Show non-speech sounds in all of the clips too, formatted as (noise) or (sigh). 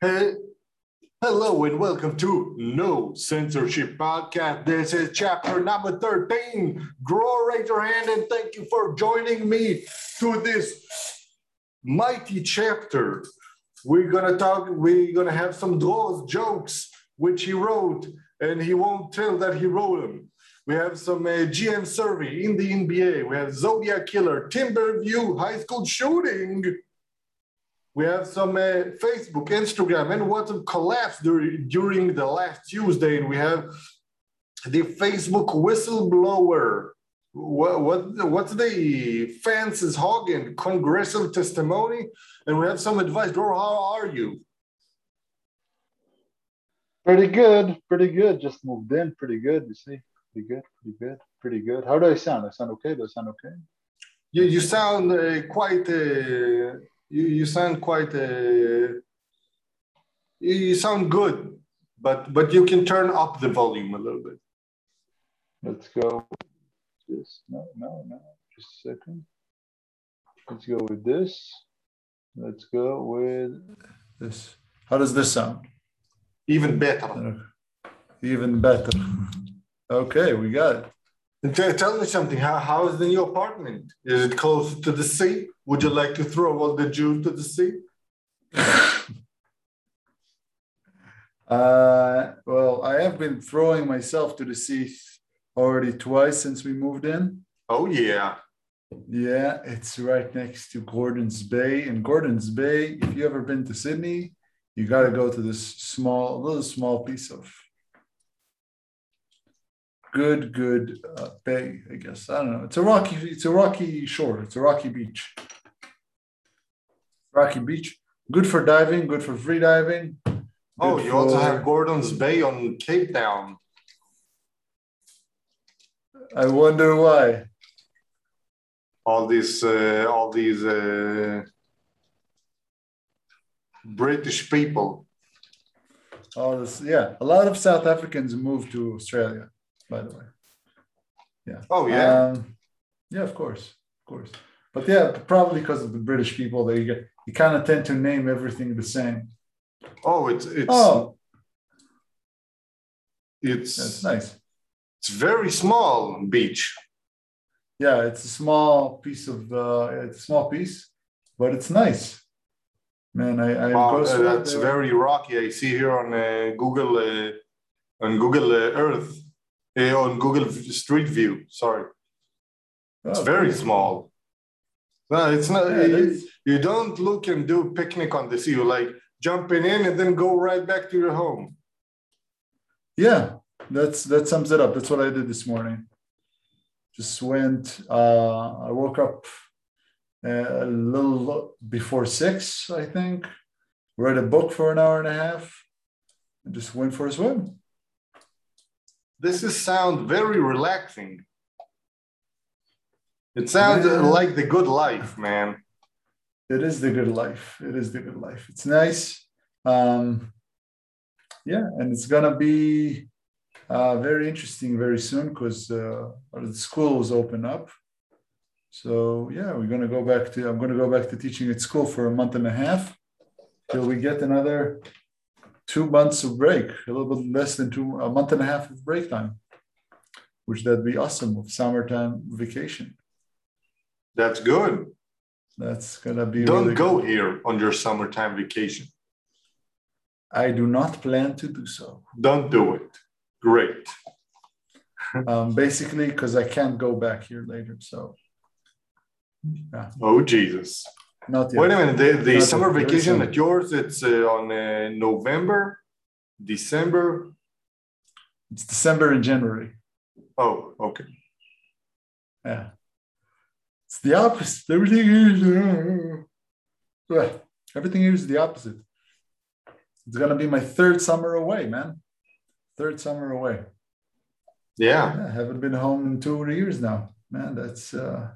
Hey, hello and welcome to No Censorship Podcast. This is chapter number 13. Dror, raise your hand and thank you for joining me to this mighty chapter. We're gonna talk, we're gonna have some Dror's jokes, which he wrote, and he won't tell that he wrote them. We have some uh, GM survey in the NBA. We have Zodiac Killer, Timberview High School shooting. We have some uh, Facebook, Instagram, and WhatsApp collapse during, during the last Tuesday. And we have the Facebook whistleblower. What, what what's the Frances Haugen congressional testimony? And we have some advice. Dror, how are you? Pretty good, pretty good. Just moved in, pretty good. You see, pretty good, pretty good, pretty good. How do I sound? I sound okay. Do I sound okay? You you sound uh, quite uh, you you sound quite uh, you, you sound good, but but you can turn up the volume a little bit. Let's go. This no no no. Just a second. Let's go with this. Let's go with this. How does this sound? Even better. Even better. Okay, we got it. Tell me something. How, how is the new apartment? Is it close to the sea? Would you like to throw all the Jews to the sea? (laughs) Uh, well, I have been throwing myself to the sea already twice since we moved in. Oh yeah. Yeah, it's right next to Gordon's Bay. And Gordon's Bay, if you ever been to Sydney, you got to go to this small, little small piece of good, good uh, bay. I guess I don't know. It's a rocky, it's a rocky shore. It's a rocky beach. Rocky beach, good for diving, good for free diving. Oh, you also have Gordon's Bay on Cape Town. I wonder why. All these, uh, all these uh, British people. All this, yeah. A lot of South Africans moved to Australia, by the way. Yeah. Oh yeah. Um, yeah, of course, of course. But yeah, probably because of the British people, they get you kind of tend to name everything the same. oh, it's it's Oh, it's that's nice. it's very small beach. Yeah, it's a small piece of uh, it's a small piece, but it's nice. Man, I, I go uh, that's there. very rocky. I see here on uh, Google uh, on Google uh, Earth uh, on Google Street View. Sorry, it's Oh, very cool. small. No, it's not. Yeah, you, you don't look and do picnic on the sea. You like jumping in and then go right back to your home. Yeah, that's that sums it up. That's what I did this morning. Just went. Uh, I woke up uh, a little before six, I think. Read a book for an hour and a half, and just went for a swim. This is sound very relaxing. It sounds Man. like the good life, man. It is the good life. It is the good life. It's nice. Um, yeah, and it's gonna be uh, very interesting very soon because uh, the schools open up. So yeah, we're gonna go back to. I'm gonna go back to teaching at school for a month and a half till we get another two months of break. A little bit less than two, a month and a half of break time, which that'd be awesome of summertime vacation. That's good. That's gonna be. Don't really go good. here on your summertime vacation. I do not plan to do so. Don't do it. Great. (laughs) um, basically because I can't go back here later. So Oh Jesus. Not yet. Wait a minute. The, the summer yet. Vacation at yours, it's uh, on uh, November, December. It's December and January. Oh, okay. Yeah, it's the opposite. Everything is uh, everything is the opposite. It's gonna be my third summer away, man. Third summer away. Yeah. Yeah, I haven't been home in two years now, man. That's uh,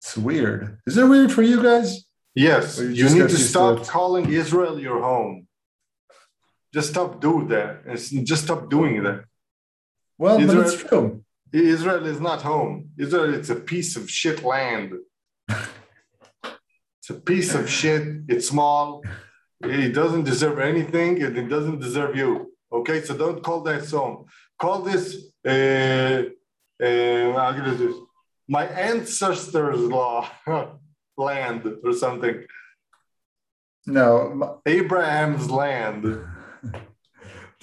it's weird. Is it weird for you guys? Yes. You You need to stop calling Israel your home. Just stop doing that. Just stop doing that. Well, but it's true. Israel is not home. Israel is a piece of shit land. it's a piece of shit. It's small. It doesn't deserve anything, and he doesn't deserve you. Okay, so don't call that song. Call this. Uh, uh, I'm gonna do my ancestors' law (laughs) land or something. No, Abraham's land.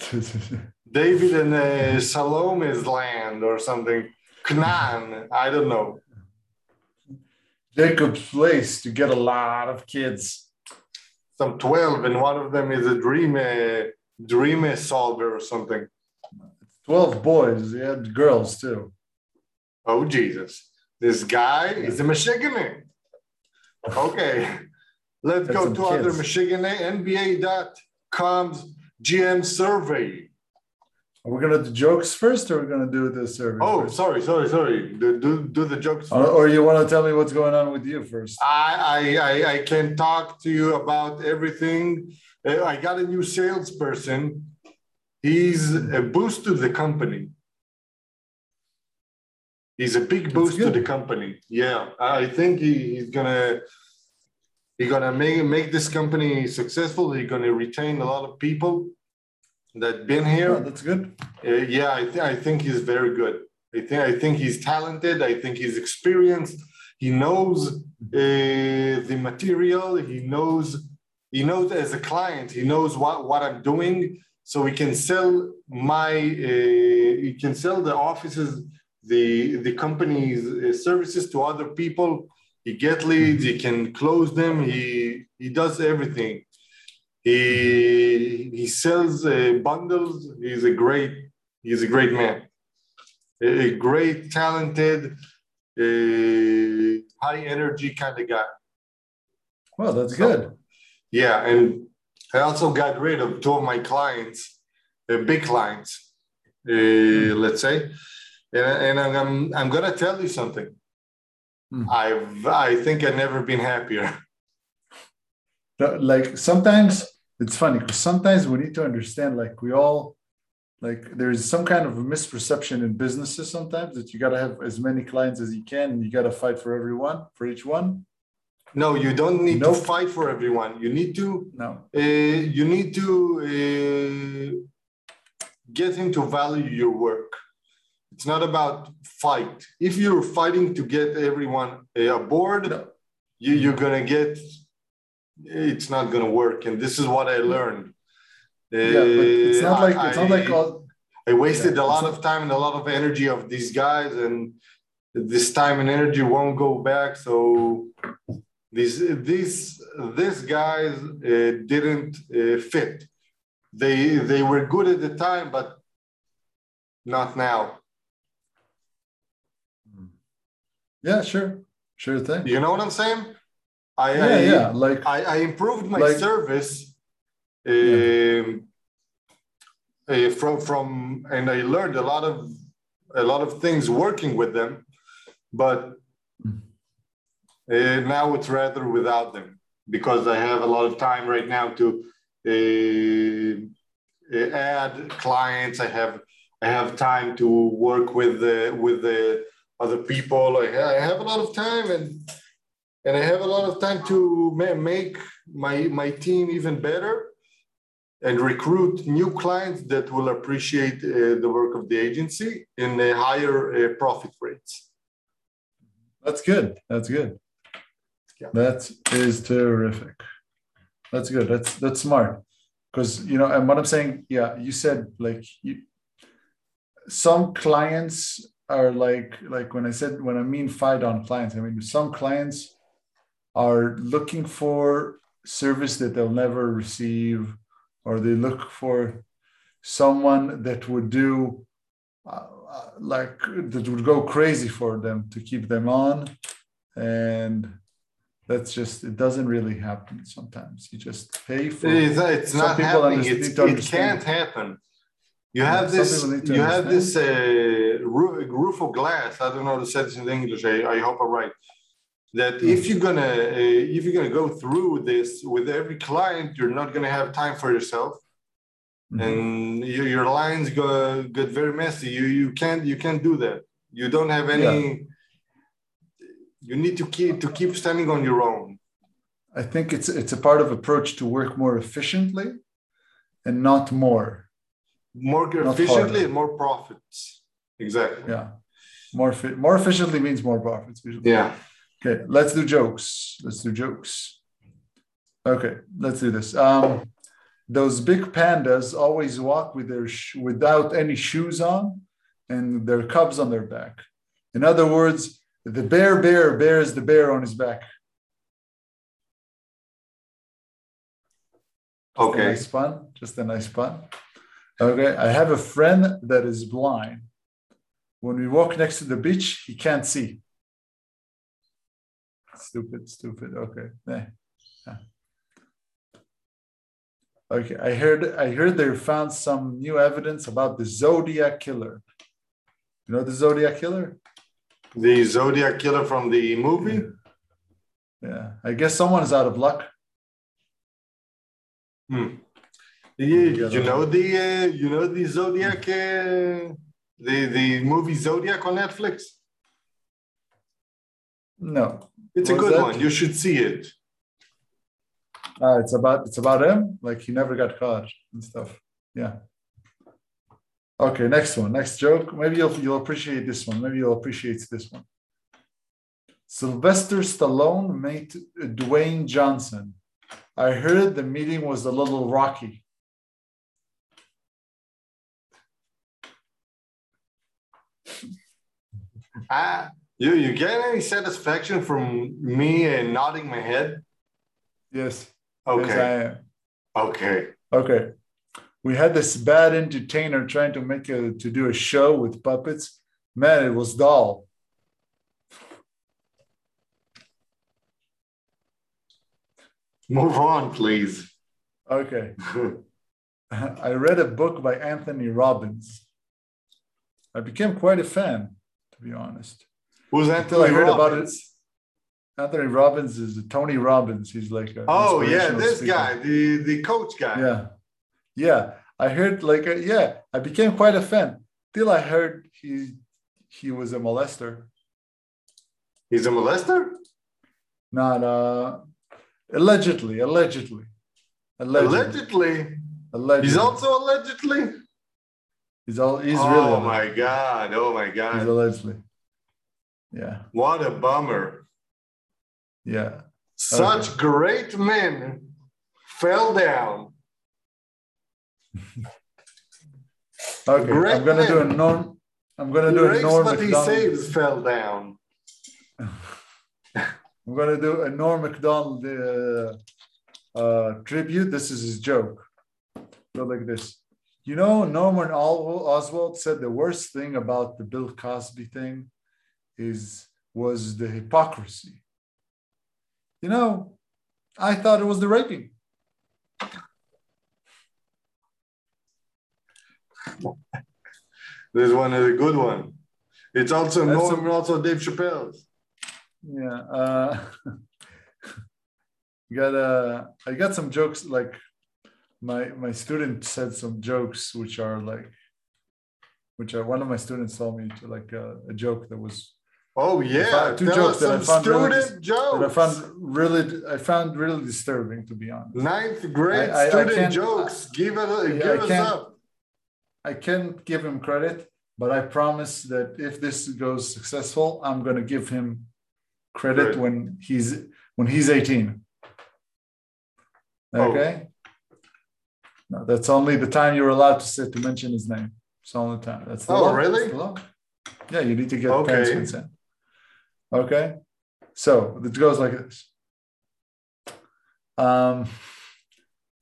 (laughs) David and uh, Salome's land or something. Canaan. I don't know. Jacob's place to get a lot of kids. Some twelve, and one of them is a dream, uh, dream solver or something. 12 boys. He had girls too. Oh Jesus! This guy is a Michiganer. Okay, let's That's go to other kids. Michiganer. NBA.com's GM survey. Are we gonna do jokes first, or are we gonna do the survey? Oh, first? sorry, sorry, sorry. Do, do, do the jokes. Or, or you want to tell me what's going on with you first? I, I, I, I can talk to you about everything. Uh, I got a new salesperson. He's a boost to the company. He's a big boost to the company. Yeah, I think he, he's gonna he's gonna make make this company successful. He's gonna retain a lot of people that been here. Oh, that's good. Uh, yeah, I, th- I think he's very good. I think I think he's talented. I think he's experienced. He knows uh, the material. He knows he knows as a client. He knows what what I'm doing, so we can sell my uh, he can sell the offices, the the company's uh, services to other people. He get leads. He can close them. He he does everything. He he sells uh, bundles. He's a great he's a great man, a, a great talented, uh, high energy kind of guy. Well, that's good. Yeah, and I also got rid of two of my clients, uh, big clients, uh, let's say, and, and I'm I'm gonna tell you something. Hmm. I've I think I've never been happier. (laughs) Like sometimes it's funny because sometimes we need to understand, like we all, like there's some kind of a misperception in businesses sometimes that you got to have as many clients as you can and you got to fight for everyone, for each one. No, you don't need Nope. to fight for everyone. You need to No. uh, you need to uh, get him to value your work. It's not about fight. If you're fighting to get everyone uh, aboard, No. you, you're gonna get. It's not gonna work, and this is what I learned. Yeah, but it's not Uh, like it's not I- like all I wasted Yeah, a lot of time and a lot of energy of these guys, and this time and energy won't go back. So these these these guys uh, didn't uh, fit. They they were good at the time, but not now. Yeah, sure. Sure thing. You know what I'm saying? I Yeah, I, yeah. Like I, I improved my Like- service um, uh, from from and I learned a lot of a lot of things working with them, but uh, now it's rather without them because I have a lot of time right now to uh, uh, add clients. I have I have time to work with the with the other people. I, I have a lot of time and and I have a lot of time to make my my team even better and recruit new clients that will appreciate uh, the work of the agency in a higher uh, profit rates. That's good. That's good. Yeah. That is terrific. That's good. That's that's smart. Because you know, and what I'm saying, yeah, you said like you some clients are like like when I said when I mean fight on clients, I mean some clients are looking for service that they'll never receive, or they look for someone that would do uh, uh, like that would go crazy for them to keep them on and that's just it doesn't really happen sometimes you just pay for It's, it's Some not people happening. It's, it can't happen. You have this. You have this uh, roof, roof of glass. I don't know how to say this in English. I, I hope I'm right. That Mm. if you're gonna uh, if you're gonna go through this with every client, you're not gonna have time for yourself, Mhm. and your, your lines go get very messy. You you can't you can't do that. You don't have any. You need to keep to keep standing on your own. I think it's it's a part of approach to work more efficiently and not more. More efficiently and more profits. Exactly. Yeah. More fi- more efficiently means more profits usually. Yeah. Okay, let's do jokes. Let's do jokes. Okay, let's do this. Um, those big pandas always walk with their sh- without any shoes on, and their cubs on their back. In other words, the bear bear bears the bear on his back. Just a Okay. nice pun. Just a nice pun. Okay, I have a friend that is blind. When we walk next to the beach, he can't see. Stupid, stupid. Okay. Yeah. Okay, I heard I heard they found some new evidence about the Zodiac killer. You know the Zodiac killer? The Zodiac killer from the movie. Yeah. I guess someone is out of luck. Hmm. You, you know the uh, you know the Zodiac uh, the the movie Zodiac on Netflix. No. It's a What good that? one. You should see it. Uh, it's about it's about him. Like he never got caught and stuff. Yeah. Okay, next one. Next joke. Maybe you'll you'll appreciate this one. Maybe you'll appreciate this one. Sylvester Stallone met Dwayne Johnson. I heard the meeting was a little rocky. Ah, you you get any satisfaction from me uh, nodding my head? Yes. Okay. Yes. Okay. Okay. We had this bad entertainer trying to make a to do a show with puppets. Man, it was dull. Move on, please. Okay. (laughs) I read a book by Anthony Robbins. I became quite a fan, to be honest. Who's Until I Anthony heard about it. Anthony Robbins is Tony Robbins. He's like a Oh yeah, this speaker. guy, the the coach guy. Yeah, yeah. I heard like uh, yeah. I became quite a fan till I heard he he was a molester. He's a molester. Not uh, allegedly, allegedly, allegedly. Allegedly. allegedly. He's also allegedly. He's all. He's oh really. my god! Oh my god! He's allegedly. Yeah. What a bummer! Yeah. Such great men fell down. Okay. Great (laughs) I'm gonna do a norm. I'm gonna do a Rapes, Norm but he saves fell down. I'm gonna do a Norm Macdonald uh, uh, tribute. This is his joke. Go like this. You know, Norm Macdonald said the worst thing about the Bill Cosby thing is was the hypocrisy. You know, I thought it was the raping. (laughs) This one is a good one. It's also That's Norm and also Dave Chappelle's. Yeah. Uh, (laughs) got uh, I got some jokes like my my student said some jokes which are like which are one of my students told me to like uh, a joke that was Oh yeah, found two tell jokes that I found really jokes. that I found really I found really disturbing to be honest. Ninth grade I- I- student jokes. Give it, Yeah, give I us can't- up. I can't give him credit, but I promise that if this goes successful, I'm gonna give him credit Good. when he's when he's 18. Oh. No, that's only the time you're allowed to sit to mention his name. It's the only time. That's the Oh, law. really? The law. Yeah, you need to get Okay. parents' consent. Okay. So it goes like this. Um,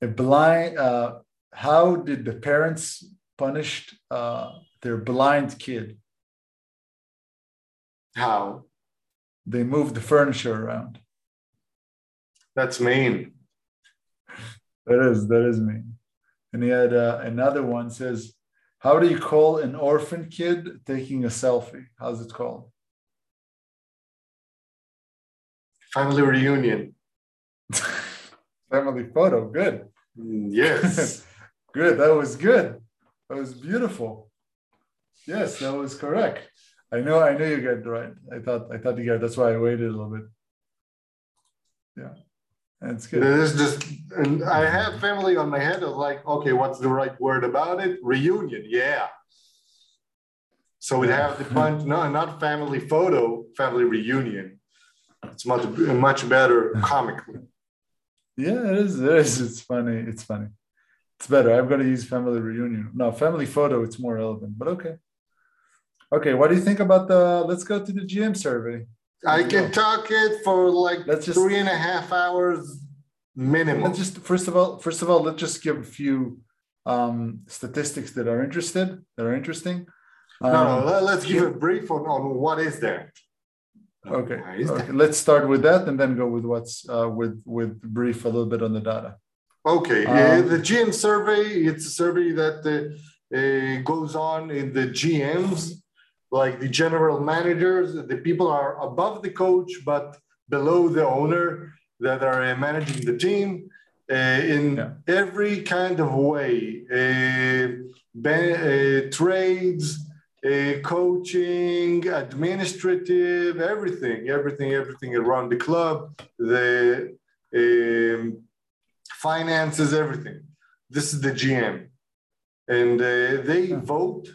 a blind. Uh, how did the parents punished uh, their blind kid? How? They moved the furniture around. That's mean. That is that is me. And he had uh, another one says, "How do you call an orphan kid taking a selfie? How's it called?" Family reunion. (laughs) Family photo. Good. Mm, Yes. (laughs) good. That was good. That was beautiful. Yes, that was correct. I know. I know you got it right. I thought. I thought you got. It. That's why I waited a little bit. Yeah. That's good. This is just, and I have family on my head. I was like, okay, what's the right word about it? Reunion, yeah. So we have the (laughs) fun, no, not family photo, family reunion. It's much much better comically. Yeah, it is. It is. It's funny. It's funny. It's better. I'm going to use family reunion. No, family photo. It's more relevant. But okay. Okay. What do you think about the? Let's go to the GM survey. I can talk it for like Let's just- three and a half hours minimum. Let's just first of all, first of all, let's just give a few um, statistics that are interested. That are interesting. no, no, Um, let- let's give a brief on, on what is there. Okay. Is okay. Let's start with that and then go with what's uh, with with brief a little bit on the data. Okay, Um, uh, the GM survey, it's a survey that uh, uh, goes on in the GMs, like the general managers, the people are above the coach, but below the owner that are uh, managing the team uh, in Yeah. every kind of way uh, ba- uh, trades, uh, coaching, administrative, everything, everything, everything around the club, the um, finances, everything. This is the GM. And uh, they vote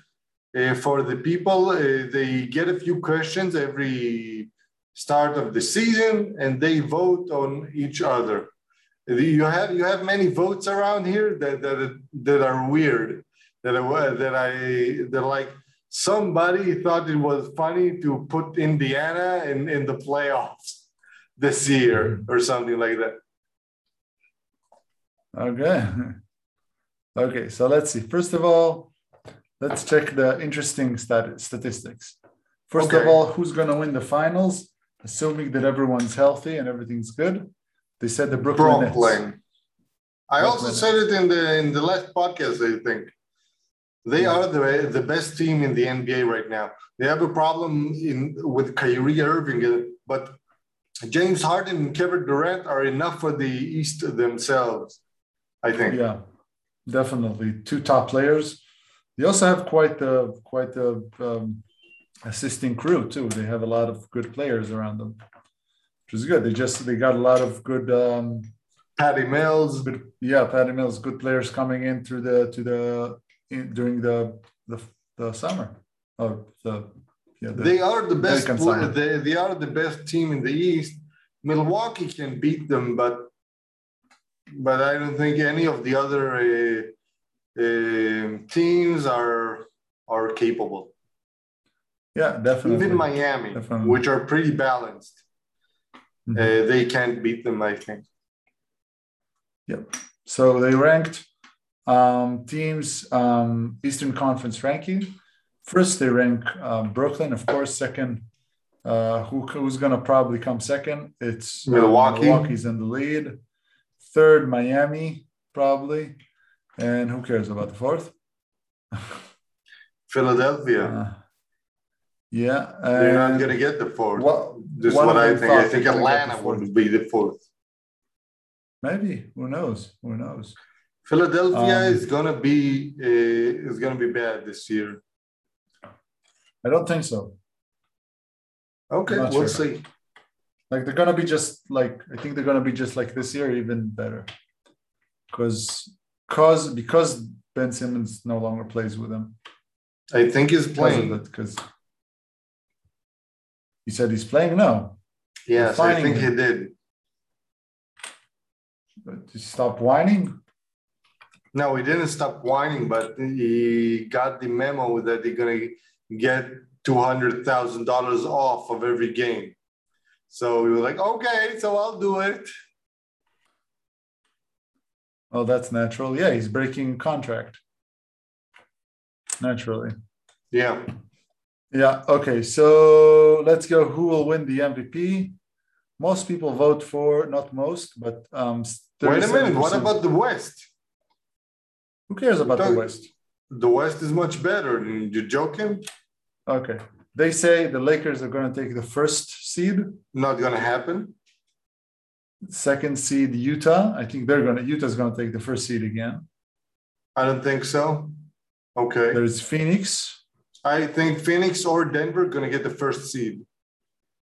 uh, for the people. Uh, they get a few questions every start of the season and they vote on each other. You have you have many votes around here that that, that are weird. That are, that I that like somebody thought it was funny to put Indiana in, in the playoffs this year or something like that. Okay. (laughs) Okay, so let's see. First of all, let's check the interesting stat- statistics. First of all, who's going to win the finals? Assuming that everyone's healthy and everything's good. They said the Brooklyn, Nets. Brooklyn. I also Brooklyn. said it in the in the last podcast. I think they are the the best team in the NBA right now. They have a problem in with Kyrie Irving, uh, but James Harden and Kevin Durant are enough for the East themselves. I think. Yeah, definitely two top players. They also have quite a quite a um, assisting crew too. They have a lot of good players around them, which is good. They just they got a lot of good um, Patty Mills. good yeah patty mills good players coming in through the to the in, during the the, the summer or the yeah the, They are the best. American pla- summer. They, they are the best team in the East. Milwaukee can beat them, but but I don't think any of the other uh, uh, teams are are capable. yeah definitely Even Miami, Definitely. which are pretty balanced, Mhm. uh, they can't beat them. I think. Yep. So they ranked um, teams um, eastern conference ranking first they rank um, brooklyn of course second uh, who, who's going to probably come second it's uh, Milwaukee. milwaukee's in the lead third miami probably and who cares about the fourth Philadelphia, Uh, yeah, they're not going to get the fourth. what- this is one what I think. I think they were gonna get Atlanta would be the fourth. maybe who knows? Who knows? Philadelphia Um, is going to be uh, is going to be bad this year. I don't think so. Okay, we'll sure. see. Like they're gonna be just like I think they're gonna be just like this year, even better. Because cause because Ben Simmons no longer plays with them. I think he's Because playing. because he said he's playing now. Yes, I think he did. But to stop whining. No, he didn't stop whining, but he got the memo that they're gonna get two hundred thousand dollars off of every game. So we were like, okay, so I'll do it. Oh, that's natural. Yeah, he's breaking contract. Naturally. Yeah. Yeah. Okay. So let's go. Who will win the MVP? Most people vote for, not most, but um. Wait a minute. What about the West? Who cares about the West? The West is much better. You're joking? Okay. They say the Lakers are going to take the first seed, Not gonna happen. Second seed Utah. I think they're going to Utah's going to take the first seed again. I don't think so. Okay. There's Phoenix. I think Phoenix or Denver gonna get the first seed.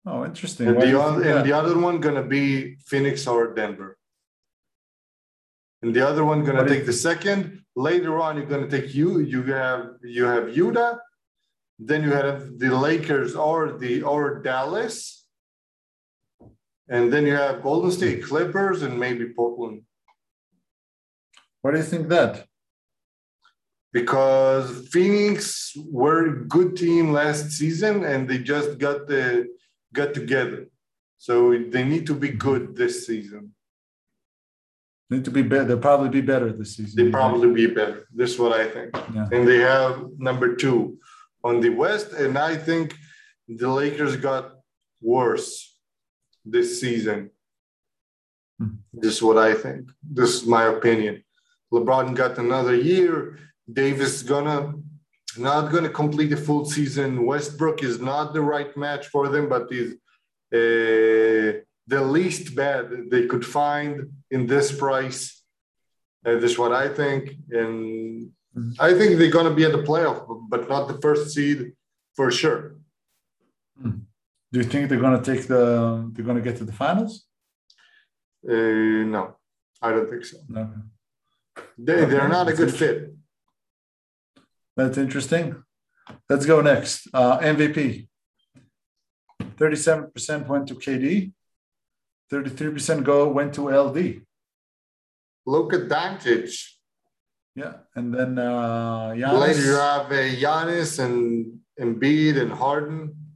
Oh, interesting. And the, other, and the other one gonna be Phoenix or Denver. and the other one gonna take is- the second. Later on, you're gonna take you. You have you have Utah, then you have the Lakers or the or Dallas, and then you have Golden State Clippers and maybe Portland. Why do you think that? because Phoenix were a good team last season and they just got the got together. So they need to be good this season. Need to be better. They'll probably be better this season. They probably be better. This is what I think. Yeah. And they have number two on the West, and I think the Lakers got worse this season. Hmm. This is what I think. This is my opinion. LeBron got another year. Davis gonna not gonna complete the full season. Westbrook is not the right match for them, but is uh, the least bad they could find in this price. Uh, this is what I think, and Mhm. I think they're gonna be in the playoff, but not the first seed for sure. Do you think they're gonna take the? They're gonna get to the finals? Uh, no, I don't think so. No. They they're not a good fit. That's interesting. Let's go next. Uh, MVP. 37% went to KD. 33% go went to LD. Look at Doncic. Yeah, and then uh, Later you Giannis. have uh, Giannis and Embiid and Harden.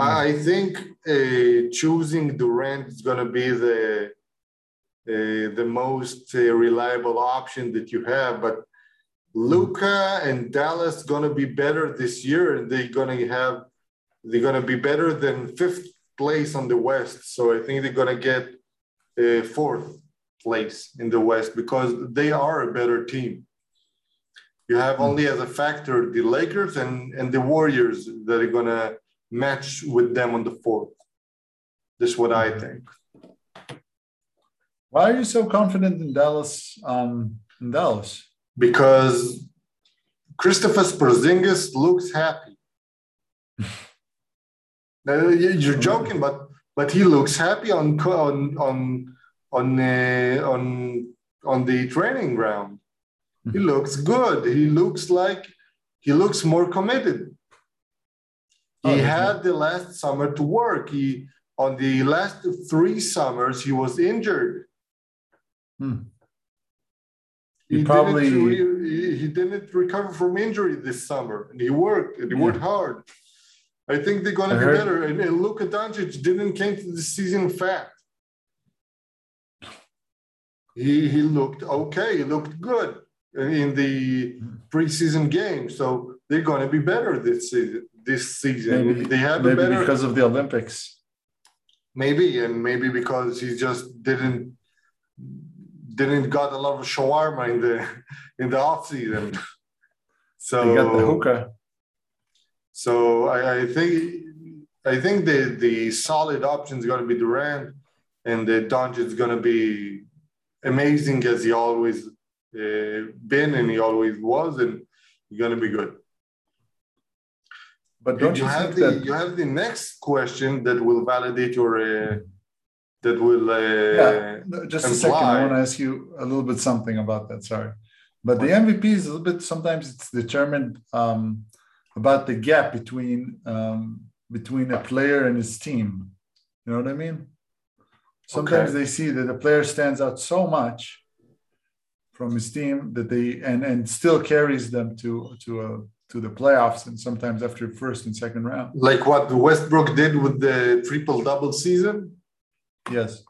Hmm. I I think uh, choosing Durant is going to be the uh, the most uh, reliable option that you have. But Luka and Dallas going to be better this year, and they're going to have they're going to be better than fifth place on the West. So I think they're going to get uh, fourth place in the West because they are a better team. You have only as a factor the Lakers and, and the Warriors that are going to match with them on the fourth. This is what I think. Why are you so confident in Dallas? Um, in Dallas, Because Kristaps Porzingis looks happy. (laughs) Uh, you- You're joking, but but he looks happy on on on on uh, on on the training ground. He looks good. He looks like he looks more committed. He Oh, okay. had the last summer to work. He on the last three summers he was injured. Hmm. He, He probably- didn't he, he didn't recover from injury this summer, and he worked and he Yeah. worked hard. I think they're going I to be heard- better. And, and Luka Doncic didn't came to the season fat. He he looked okay. He looked good in the preseason game. So they're going to be better this season. This season, maybe, they have maybe better because of the Olympics. maybe, and maybe because he just didn't didn't got a lot of shawarma in the in the off season. So They got the hookah. So I, I think I think the the solid option is going to be Durant, and the Doncic is going to be amazing as he always uh, been and he always was, and he's going to be good. But don't you, you, have think the that? you have the next question that will validate your uh, that will uh, yeah, just a second. I want to ask you a little bit something about that. Sorry, but the MVP is a little bit. Sometimes it's determined um, about the gap between um, between a player and his team. You know what I mean? Sometimes Okay. they see that the player stands out so much from his team that they and and still carries them to to a to the playoffs and sometimes after first and second round. like what Westbrook did with the triple double season. Yes.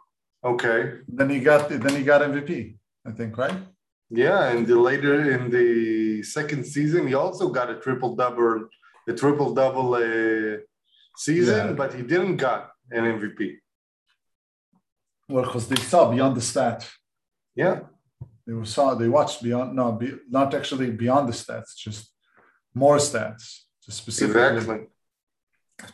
Okay, Then he got then he got MVP. I think right. Yeah, and the later in the second season, he also got a triple double, a triple double uh, season, Yeah. but he didn't got an MVP. Well, because they saw beyond the stat. Yeah, They saw they watched beyond no, be, not actually beyond the stats, just more stats. Just specifically, exactly.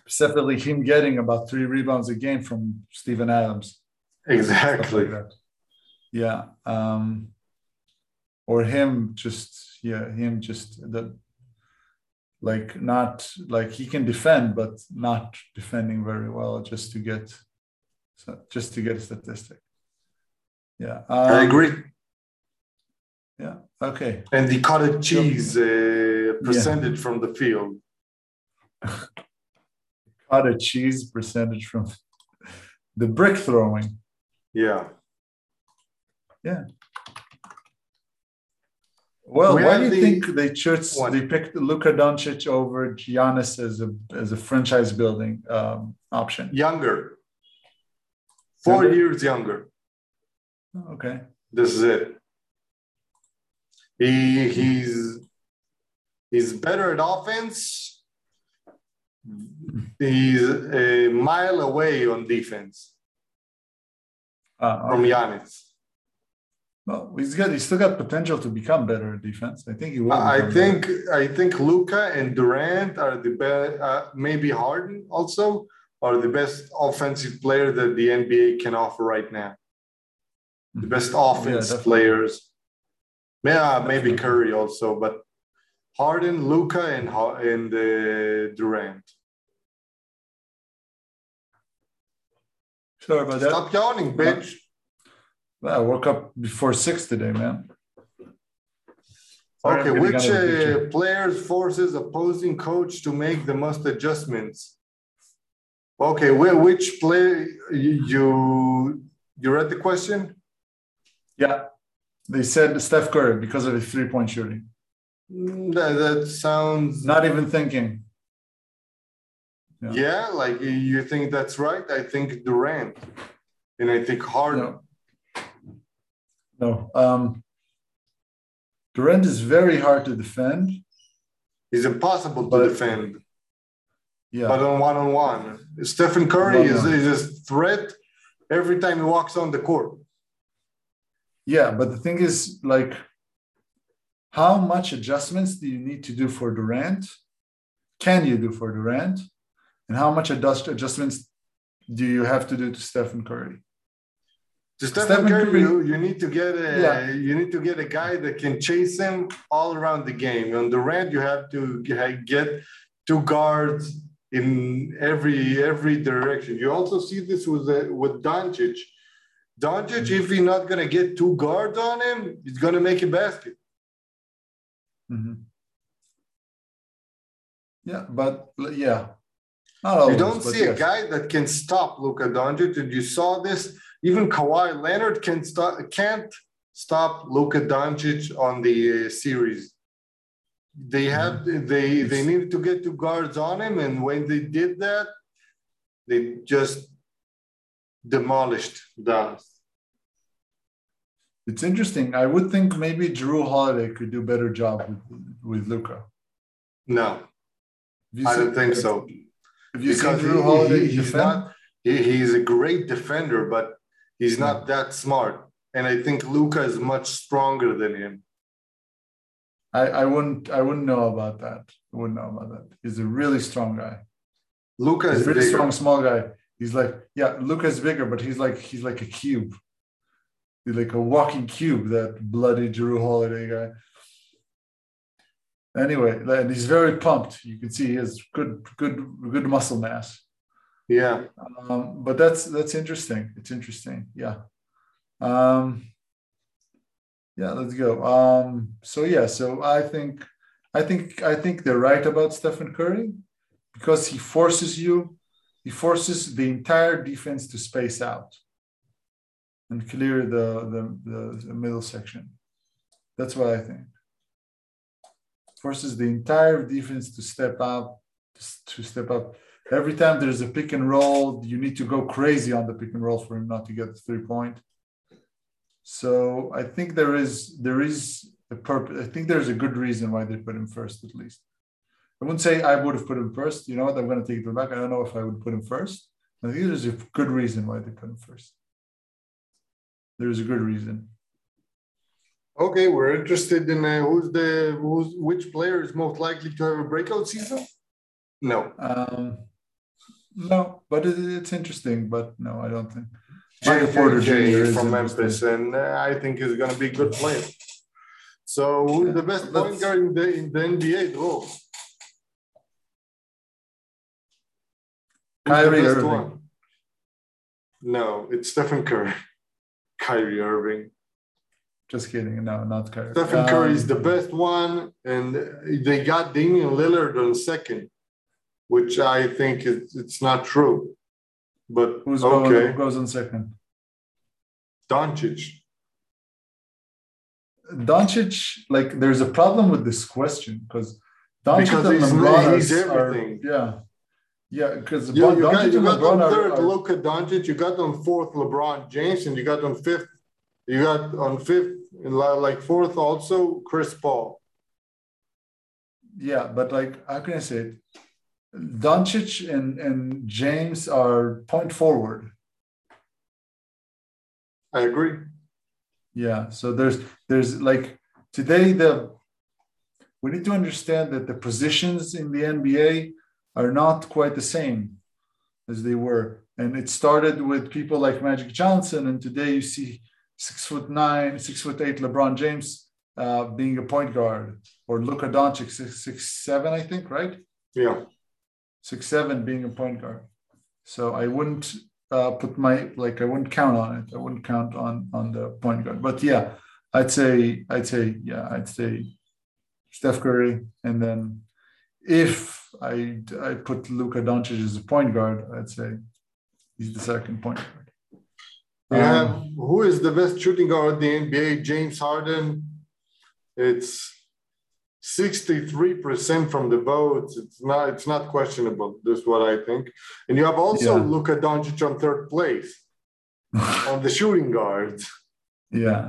specifically him getting about three rebounds a game from Steven Adams. Exactly. like. Yeah. Um, or him just yeah, him just the like not like he can defend, but not defending very well just to get so just to get a statistic. Yeah. I um, agree. Yeah. Okay. And the cottage cheese uh, percentage yeah. from the field. (laughs) cottage cheese percentage from (laughs) the brick throwing. Yeah. Yeah. Well, we why do you the, think they chose they picked Luka Doncic over Giannis as a as a franchise building um, option? Younger, four younger? years younger. Oh, okay, this is it. He he's he's better at offense. He's a mile away on defense uh, from Giannis. Well, he's got he's still got potential to become better at defense. I think he will. I think better. I think Luka and Durant are the best. Uh, maybe Harden also are the best offensive player that the NBA can offer right now. The mm-hmm. best offense yeah, players. Yeah, maybe Curry also, but Harden, Luka, and and uh, Durant. Sorry about that. Stop yawning, bitch. I woke up before six today, man. okay, which uh, players forces opposing coach to make the most adjustments? Okay, which player you you read the question? Yeah, they said Steph Curry because of his three point shooting. Mm, that, that sounds not even thinking. Yeah. yeah. like you think that's right. I think Durant, and I think Harden. No. Um, Durant is very hard to defend. He's impossible to defend. Yeah. But on one on one, Stephen Curry is, is a threat every time he walks on the court. Yeah, but the thing is, like, how much adjustments do you need to do for Durant? Can you do for Durant? And how much adjust adjustments do you have to do to Stephen Curry? To Stephen, Stephen Curry, Curry you, you, need to get a yeah. you need to get a guy that can chase him all around the game. On Durant, you have to get two guards in every every direction. You also see this with uh, with Doncic. Doncic, if he's not gonna get two guards on him, he's gonna make a basket. Mm-hmm. Yeah, but yeah, you don't see yes. a guy that can stop Luka Doncic, and you saw this even Kawhi Leonard can stop, can't stop Luka Doncic on the uh, series. They had mm-hmm. they they needed to get two guards on him, and when they did that, they just demolished Dallas. It's interesting. I would think maybe Jrue Holiday could do a better job with, with Luka. No, I don't think so. Have you because seen Jrue Holiday he, he's not. He, he's a great defender, but He's not that smart. And I think Luka is much stronger than him. I, I wouldn't I wouldn't know about that. I wouldn't know about that. He's a really strong guy. Luka is a really bigger. strong, small guy. He's like, yeah, Luka's bigger, but he's like he's like a cube. He's like a walking cube, that bloody Jrue Holiday guy. Anyway, and he's very pumped. You can see he has good, good, good muscle mass. Yeah. Um, but that's that's interesting. It's interesting. Yeah. Um, yeah, let's go. Um, so yeah, so I think I think I think they're right about Stephen Curry because he forces you, he forces the entire defense to space out and clear the, the, the middle section. That's what I think. Forces the entire defense to step up, to step up every time there's a pick and roll, you need to go crazy on the pick and roll for him not to get the three point. So I think there is there is a purpose. I think there's a good reason why they put him first, at least. I wouldn't say I would have put him first. You know what? I'm going to take it back. I don't know if I would put him first. I think there's a good reason why they put him first. There's a good reason. Okay, we're interested in uh, who's the who's which player is most likely to have a breakout season. No. Um, no, but it, it's interesting. But no, I don't think. Michael Porter Jr. from Memphis, and uh, I think he's going to be a good player. So yeah, the best point guard in the, in the NBA, though. Kyrie Irving. One? No, it's Stephen Curry. (laughs) Kyrie Irving. Just kidding. No, not Kyrie. Stephen Curry is Um, the best one, and they got Damian Lillard on second, which I think is it's not true. But Who's going, who goes on second? Doncic. Doncic, like, there's a problem with this question because Doncic Because and he's- LeBron he's are- everything. yeah, yeah, because You, you got, you got on third are- Luka Doncic, you got on fourth LeBron James, and you got on fifth, you got on fifth, li- like fourth also Chris Paul. yeah, but like, how can I say it? Doncic and and James are point forward. I agree. Yeah. So there's there's like today the we need to understand that the positions in the NBA are not quite the same as they were. And it started with people like Magic Johnson, and today you see six foot nine, six foot eight LeBron James uh, being a point guard, or Luka Doncic six six seven, I think, right? Yeah. Six seven being a point guard. So I wouldn't uh, put my like I wouldn't count on it. I wouldn't count on on the point guard. But yeah, I'd say I'd say yeah I'd say Steph Curry, and then if I I put Luka Doncic as a point guard, I'd say he's the second point guard. You Um, have who is the best shooting guard in the NBA? James Harden. It's 63% from the votes. It's not it's not questionable. This is what I think. And you have also Yeah. Luka Doncic on third place (laughs) on the shooting guards. yeah,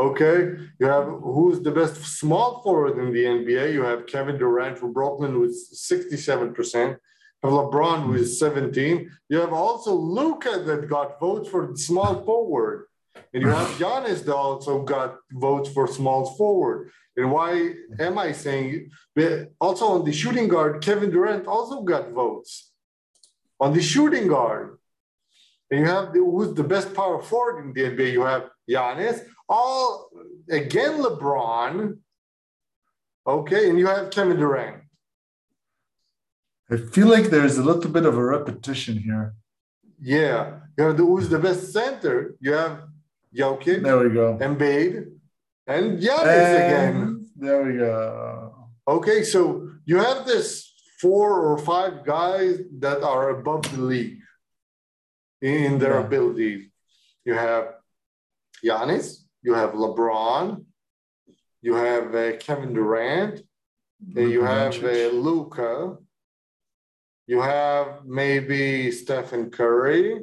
Okay. You have who's the best small forward in the NBA? You have Kevin Durant from Brooklyn with 67%. You have LeBron with 17. You have also Luka that got votes for small forward. And you have (sighs) Giannis that also got votes for small forward. And why am I saying also on the shooting guard, Kevin Durant also got votes on the shooting guard. And you have the, who's the best power forward in the NBA? You have Giannis, all again LeBron. Okay, and you have Kevin Durant. I feel like there's a little bit of a repetition here. Yeah, you the, who's the best center? You have Jokic, There we go. Embiid, and Giannis again. There we go. Okay, so you have this four or five guys that are above the league in their Yeah. abilities. You have Giannis, you have LeBron, you have uh, Kevin Durant, you have uh, Luka, you have maybe Stephen Curry,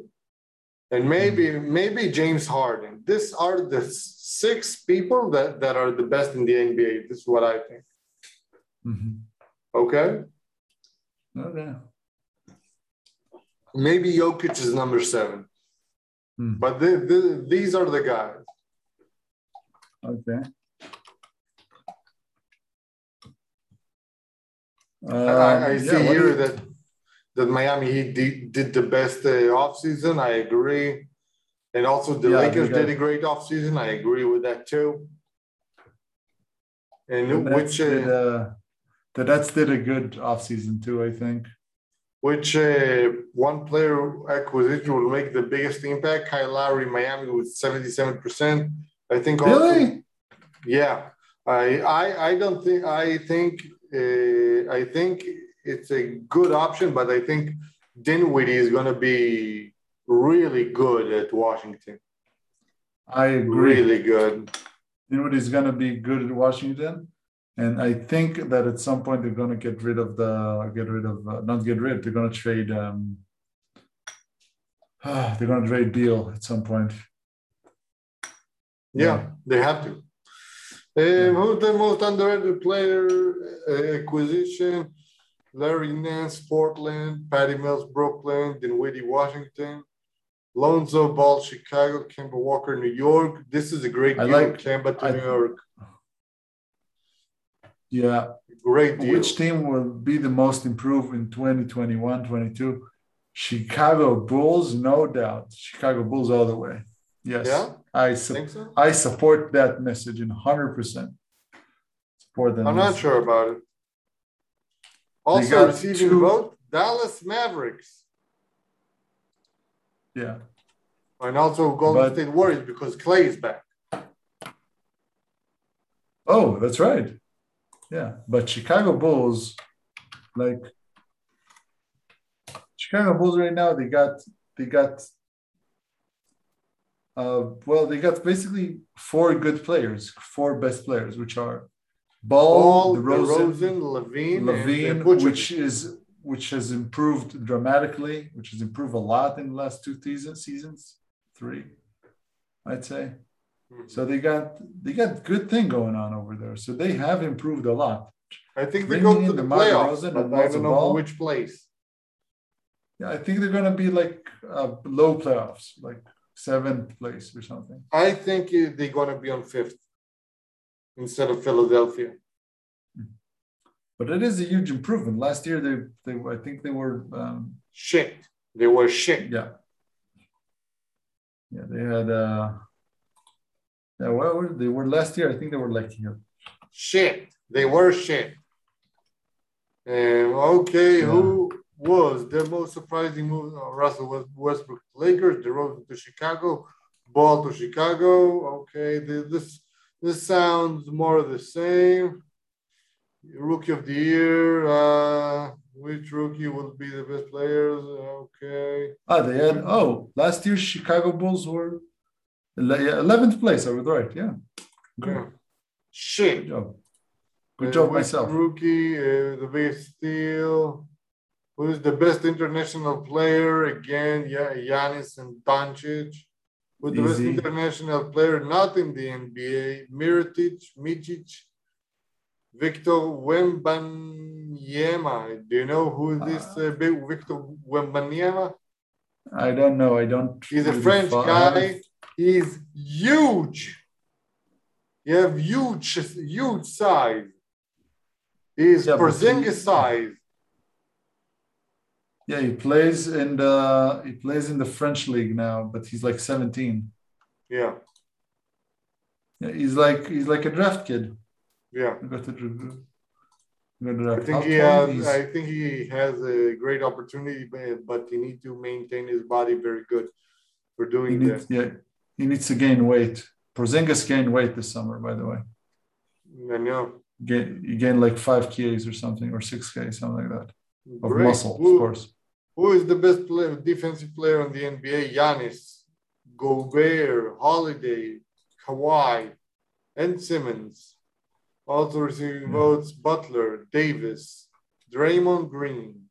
and maybe maybe James Harden. These are the six people that, that are the best in the NBA. This is what I think. Mhm. Okay. Okay. Maybe Jokic is number seven, Hmm. but the, the, these are the guys. Okay. I, I Um, see yeah, here you- that that Miami Heat did, did the best uh, offseason. I agree. And also the Yeah, Lakers did a great offseason. I agree with that too. And the Nets which did, uh, uh, the Nets did a good offseason too, I think. which uh, one player acquisition will make the biggest impact? Kyle Lowry, Miami with 77%. I think also, Really? Yeah, I, I, I don't think. I think. Uh, I think it's a good option, but I think Dinwiddie is going to be really good at Washington. I agree. Really good. Dinwiddie is going to be good at Washington. And I think that at some point they're going to get rid of the, get rid of, uh, not get rid, they're going to trade, um, (sighs) they're going to trade Beal at some point. Yeah, they have to. Um, who's the most underrated player uh, acquisition? Larry Nance, Portland, Patty Mills, Brooklyn, Dinwiddie, Washington, Lonzo Ball, Chicago, Kemba Walker, New York. This is a great I deal, like- Kemba to I- New York. Yeah. Great deal. Which team will be the most improved in 2021, 22? Chicago Bulls, no doubt. Chicago Bulls all the way. Yes. Yeah? I, su- so? I support that message in 100%. Support that I'm not sure about it. Also receiving two- vote, Dallas Mavericks. Yeah. And also Golden But- State Warriors because Clay is back. Oh, that's right. Yeah, but Chicago Bulls, like Chicago Bulls right now, they got they got uh well, they got basically four good players, four best players, which are Ball, DeRozan, DeRozan, LaVine, LaVine, and which is which has improved dramatically, which has improved a lot in the last two season, seasons, three, I'd say. Mhm. So they got they got good thing going on over there. So they have improved a lot. I think they bringing go to the playoffs, DeRozan but and I don't know Ball. which place. Yeah, I think they're gonna be like uh, low playoffs, like seventh place or something. I think they're going to be on fifth instead of Philadelphia. But it is a huge improvement. Last year they they I think they were um, Shit. They were shit. yeah yeah they had uh yeah well they were last year I think they were like know, Shit. They were shit. Um, okay, Yeah. who was the most surprising move? Uh, Russell West- Westbrook Lakers, DeRozan to Chicago, Ball to Chicago. Okay, this this sounds more of the same. Rookie of the year. Uh, which rookie will be the best players? Okay. ah they had oh last year Chicago Bulls were 11th place I was right yeah good, Yeah. Shit. good job good Uh, job myself Rookie, uh, the biggest steal. Who's the best international player? Again, yeah, Giannis and Doncic. Who's the best international player not in the NBA? Mirotic, Micic, Victor Wembanyama. Do you know who is this uh, big Victor Wembanyama? I don't know I don't He's a French guy. He's huge. You have huge, huge size. He's Yeah, Porzingis he- size. Yeah he plays in the he plays in the French league now but he's like 17 Yeah, yeah he's like he's like a draft kid yeah. I got to got to I think he has. I think he has a great opportunity, but, he need to maintain his body very good for he doing needs that. yeah he needs to gain weight. Porzingis gained weight this summer, by the way. I know. Gain, he gained like five k's or something, or six k, something like that, of Great. muscle, of course. Who is the best player, defensive player on the NBA? Giannis, Gobert, Holiday, Kawhi, and Simmons. Also receiving Yeah. votes Butler, Davis, Draymond Green.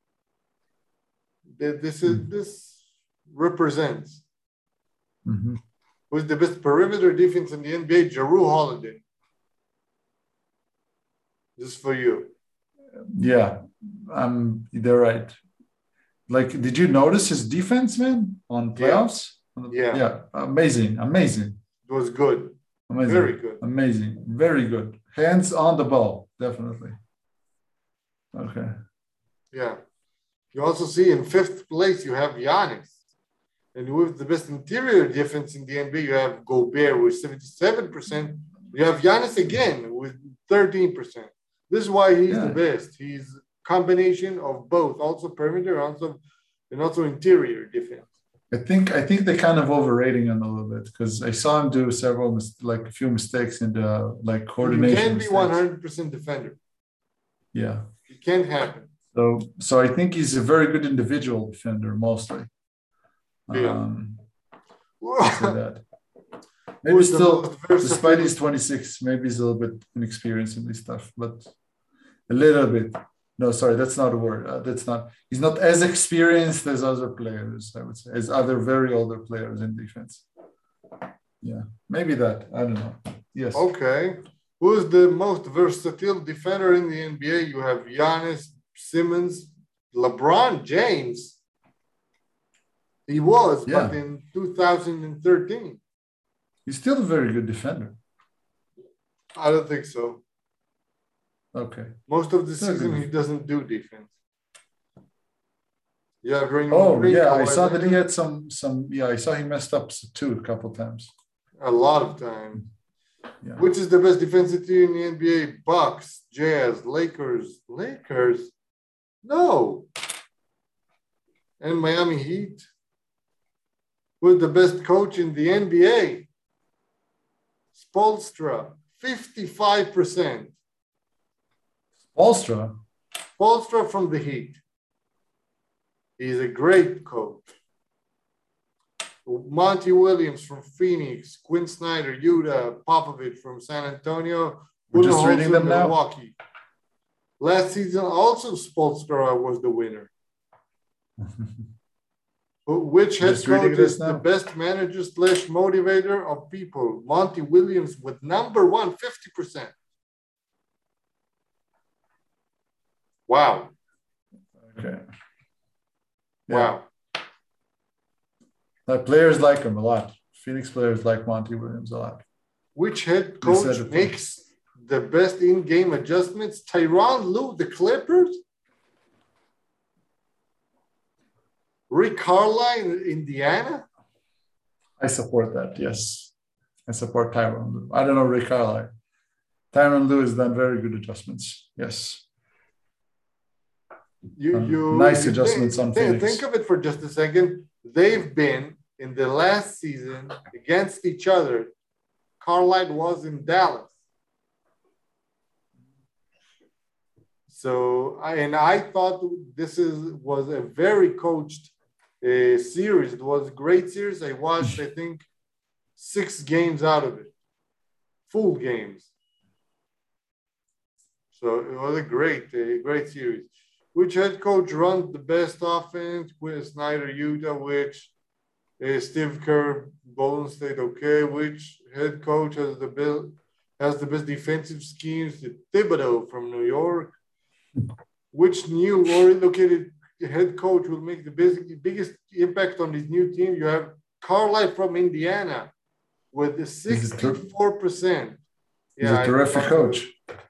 This is Hmm. this represents Mhm. who's the best perimeter defense in the NBA? Jrue Holiday. This is for you. Yeah, um, they're right. Like, did you notice his defense, man, on playoffs? Yeah. yeah, amazing, amazing, It was good. amazing, Very good. amazing, very good. Hands on the ball, definitely. Okay. Yeah. You also see in fifth place you have Giannis. And with the best interior defense in the NBA, you have Gobert with 77%. You have Giannis again with 13%. This is why he's the best. He's combination of both, also perimeter, also and also interior defense. I think I think they kind of overrating him a little bit because I saw him do several mis- like a few mistakes in the like coordination. You can't be 100% defender. Yeah. It can't happen. So so I think he's a very good individual defender mostly. Yeah. Um, that. (laughs) Maybe Who's still, despite he's 26, maybe he's a little bit inexperienced in this stuff, but a little bit. No, sorry, that's not a word. Uh, that's not. He's not as experienced as other players. I would say, as other very older players in defense. Yeah, maybe that. I don't know. Yes. Okay. Who's the most versatile defender in the NBA? You have Giannis, Simmons, LeBron James. He was, but in 2013. He's still a very good defender. I don't think so. Okay. Most of the season, he doesn't do defense. Yeah, during Oh yeah, I saw that he had some some. Yeah, I saw he messed up too a couple times. a lot of times. Yeah. Which is the best defensive team in the NBA? Bucks, Jazz, Lakers, Lakers. No. And Miami Heat. Who's the best coach in the NBA? Spoelstra, 55%. Spoelstra. Spoelstra from the Heat. He's a great coach. Monty Williams from Phoenix, Quinn Snyder, Utah, Popovich from San Antonio, We're just reading them now. Milwaukee. Last season, also Spoelstra was the winner. (laughs) Which head coach is the best manager slash motivator of people? Monty Williams with number one, 50%. Wow. Okay. Wow. Like players like him a lot. Phoenix players like Monty Williams a lot. Which head coach makes the best in-game adjustments? Tyronn Lue, the Clippers? Rick Carlisle, Indiana? I support that. Yes, I support Tyronn Lue. I don't know Rick Carlisle. Tyronn Lue has done very good adjustments. Yes. You, you nice you adjustments think, on Phoenix. Think of it for just a second. They've been in the last season against each other. Carlisle was in Dallas. So, and I thought this is was a very coached uh, series. It was a great series. I watched, I think, six games out of it, full games. So it was a great, a great series. Which head coach runs the best offense? with Snyder, Utah. Which uh, Steve Kerr, Golden State. Okay. Which head coach has the best has the best defensive schemes? The Thibodeau from New York. Which new or relocated head coach will make the biggest, biggest impact on this new team? You have Carlisle from Indiana with the He's a ter- 64%. He's a I- terrific coach.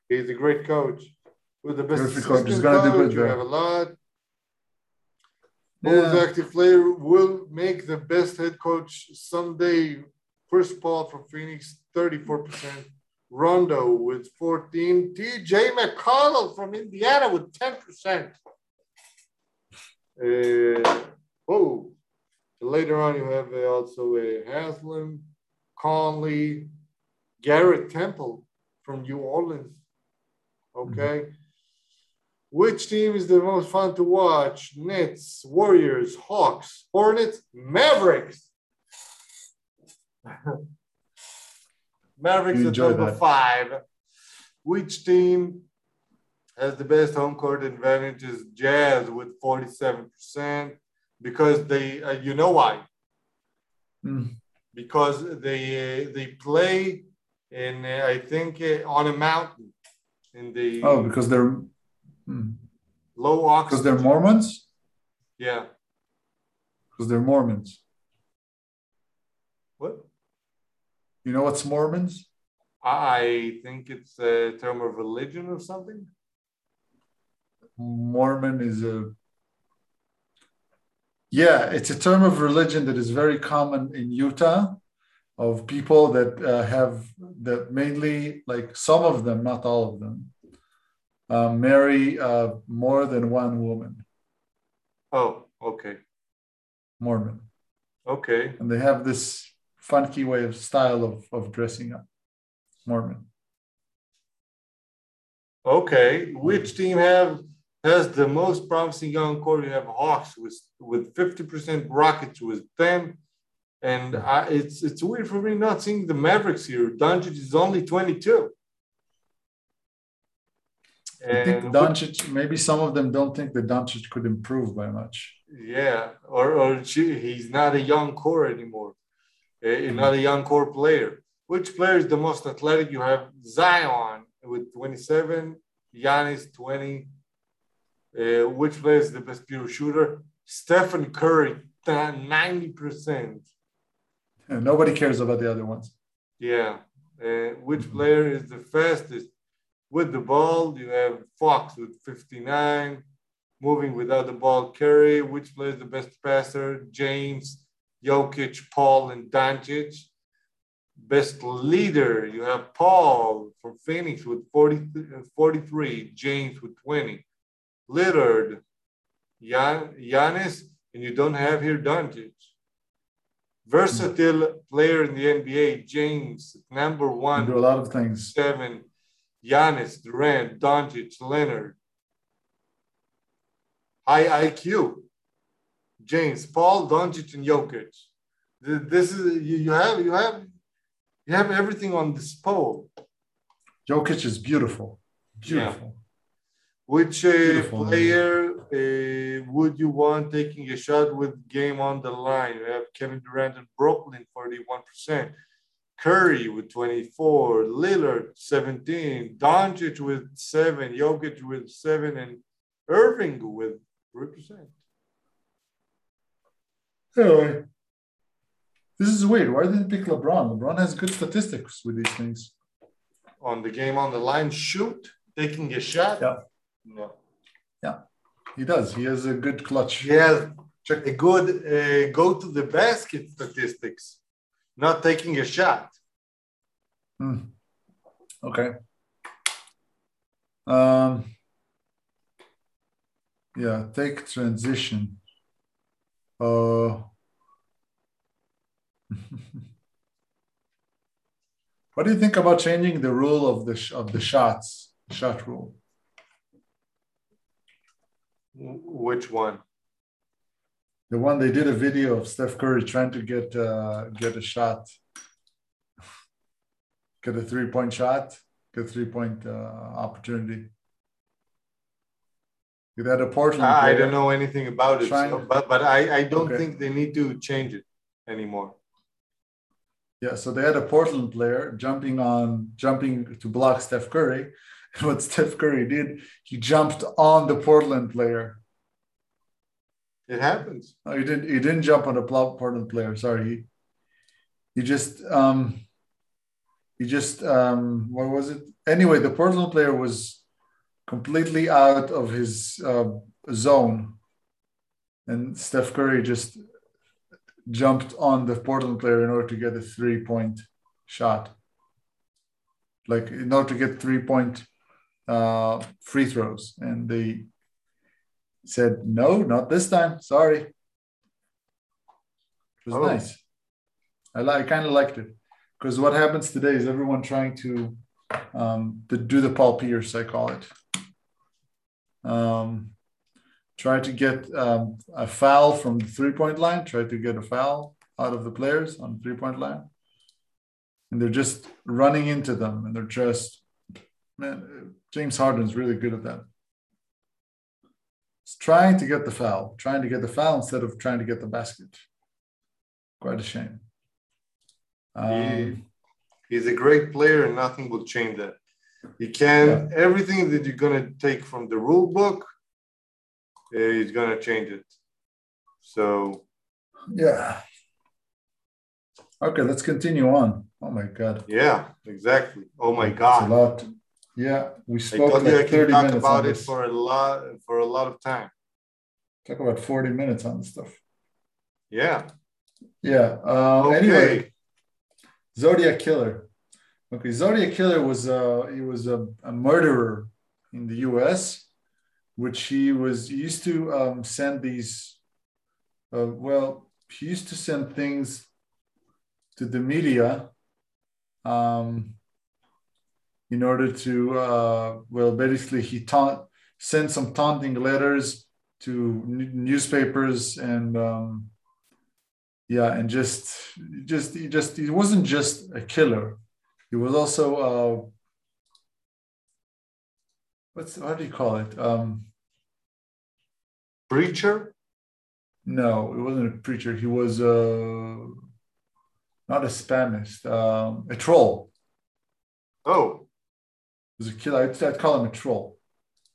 He's a great coach. With the best coach. Assistant coach, good you have a lot. Most Yeah. active player will make the best head coach someday. Chris Paul from Phoenix, 34%. Rondo with 14. TJ McConnell from Indiana with 10%. Uh, oh, later on you have uh, also uh, Haslem, Conley, Garrett Temple from New Orleans. Okay. Which team is the most fun to watch? Nets, Warriors, Hawks, Hornets, Mavericks. (laughs) Mavericks at number that. five. Which team has the best home court advantages? Jazz with 47%. Because they, uh, you know why? Mm. because they uh, they play in uh, I think uh, on a mountain in the Oh, because they're mm. low because they're Mormons. yeah. Because they're Mormons. What? You know what's Mormons? I think it's a term of religion or something. Mormon is a yeah, it's a term of religion that is very common in Utah of people that uh, have that mainly like some of them, not all of them, uh, marry uh, more than one woman. Oh, okay. Mormon. Okay. And they have this funky way of style of, of dressing up. Mormon. Okay. Which team have has the most promising young core? You have Hawks with with 50%, Rockets with 10. And I, uh, it's it's weird for me not seeing the Mavericks here. Doncic is only 22. And I think Doncic, maybe some of them don't think that Doncic could improve by much. Yeah, or, or he's not a young core anymore, uh, not a young core player. Which player is the most athletic? You have Zion with 27, Giannis 20. Uh, which player is the best pure shooter? Stephen Curry, 90%. And nobody cares about the other ones. Yeah. Uh, which player is the fastest? With the ball, you have Fox with 59. Moving without the ball, Curry. Which player is the best passer? James, Jokic, Paul, and Doncic. Best leader, you have Paul from Phoenix with 40, uh, 43, James with 20. Lillard, Gian, Giannis, and you don't have here Doncic. Versatile player in the NBA, James, number one, do a lot of things. seven, Giannis, Durant, Doncic, Leonard. High IQ, James, Paul, Doncic, and Jokic. This is you, you have you have you have everything on this poll. Jokic is beautiful, beautiful. Which uh, Beautiful. player uh, would you want taking a shot with game on the line? We have Kevin Durant in Brooklyn, 41%. Curry with 24, Lillard 17, Doncic with 7, Jokic with 7, and Irving with 3%. Anyway, this is weird. Why didn't pick LeBron? LeBron has good statistics with these things. On the game on the line, shoot, taking a shot. Yeah. No. Yeah, he does. He has a good clutch. He has a good uh, go to the basket statistics, not taking a shot. Hmm. Okay. Um, yeah, take transition. Uh, (laughs) what do you think about changing the rule of the sh- of the shots, shot rule? Which one? The one they did a video of Steph Curry trying to get uh, get a shot, get a three point shot, get a three point uh, opportunity. They had a Portland. I I don't know anything about it, so, but but I, I don't Okay. think they need to change it anymore. Yeah, so they had a Portland player jumping on jumping to block Steph Curry. And (laughs) what Steph Curry did, he jumped on the Portland player. It happens. No, he didn't. He didn't jump on the Portland player. Sorry, he he just um he just um what was it? Anyway, the Portland player was completely out of his uh, zone, and Steph Curry just jumped on the Portland player in order to get a three point shot. Like in order to get three point uh, free throws, and they said no, not this time. Sorry. It was Oh. nice. I like. I kind of liked it because what happens today is everyone trying to um, to do the Paul Pierce, I call it. Um, try to get um, a foul from the three point line. Try to get a foul out of the players on the three point line, and they're just running into them, and they're just man. James Harden's really good at that. Trying to get the foul, trying to get the foul instead of trying to get the basket. Quite a shame. Um, He's a great player, and nothing will change that. He can everything that you're gonna take from the rule book. uh, he's gonna change it. So yeah. Okay, let's continue on. Oh my God. yeah, exactly. Oh my That's a God! lot. Yeah, we I spoke told you I like 30 talk minutes about it for a lot for a lot of time. Talk about 40 minutes on this stuff. Yeah. Yeah. Um, Okay. Anyway, Zodiac Killer. Okay, Zodiac Killer was uh he was a, a murderer in the U.S., which he was he used to um, send these. Uh, well, he used to send things to the media, um, in order to uh, well, basically he taunt sent some taunting letters to n- newspapers and. Um, yeah and just just he just he wasn't just a killer he was also uh what's how do you call it um Preacher? no it wasn't a preacher he was uh not a spamist um a troll Oh, was a killer I'd, I'd call him a troll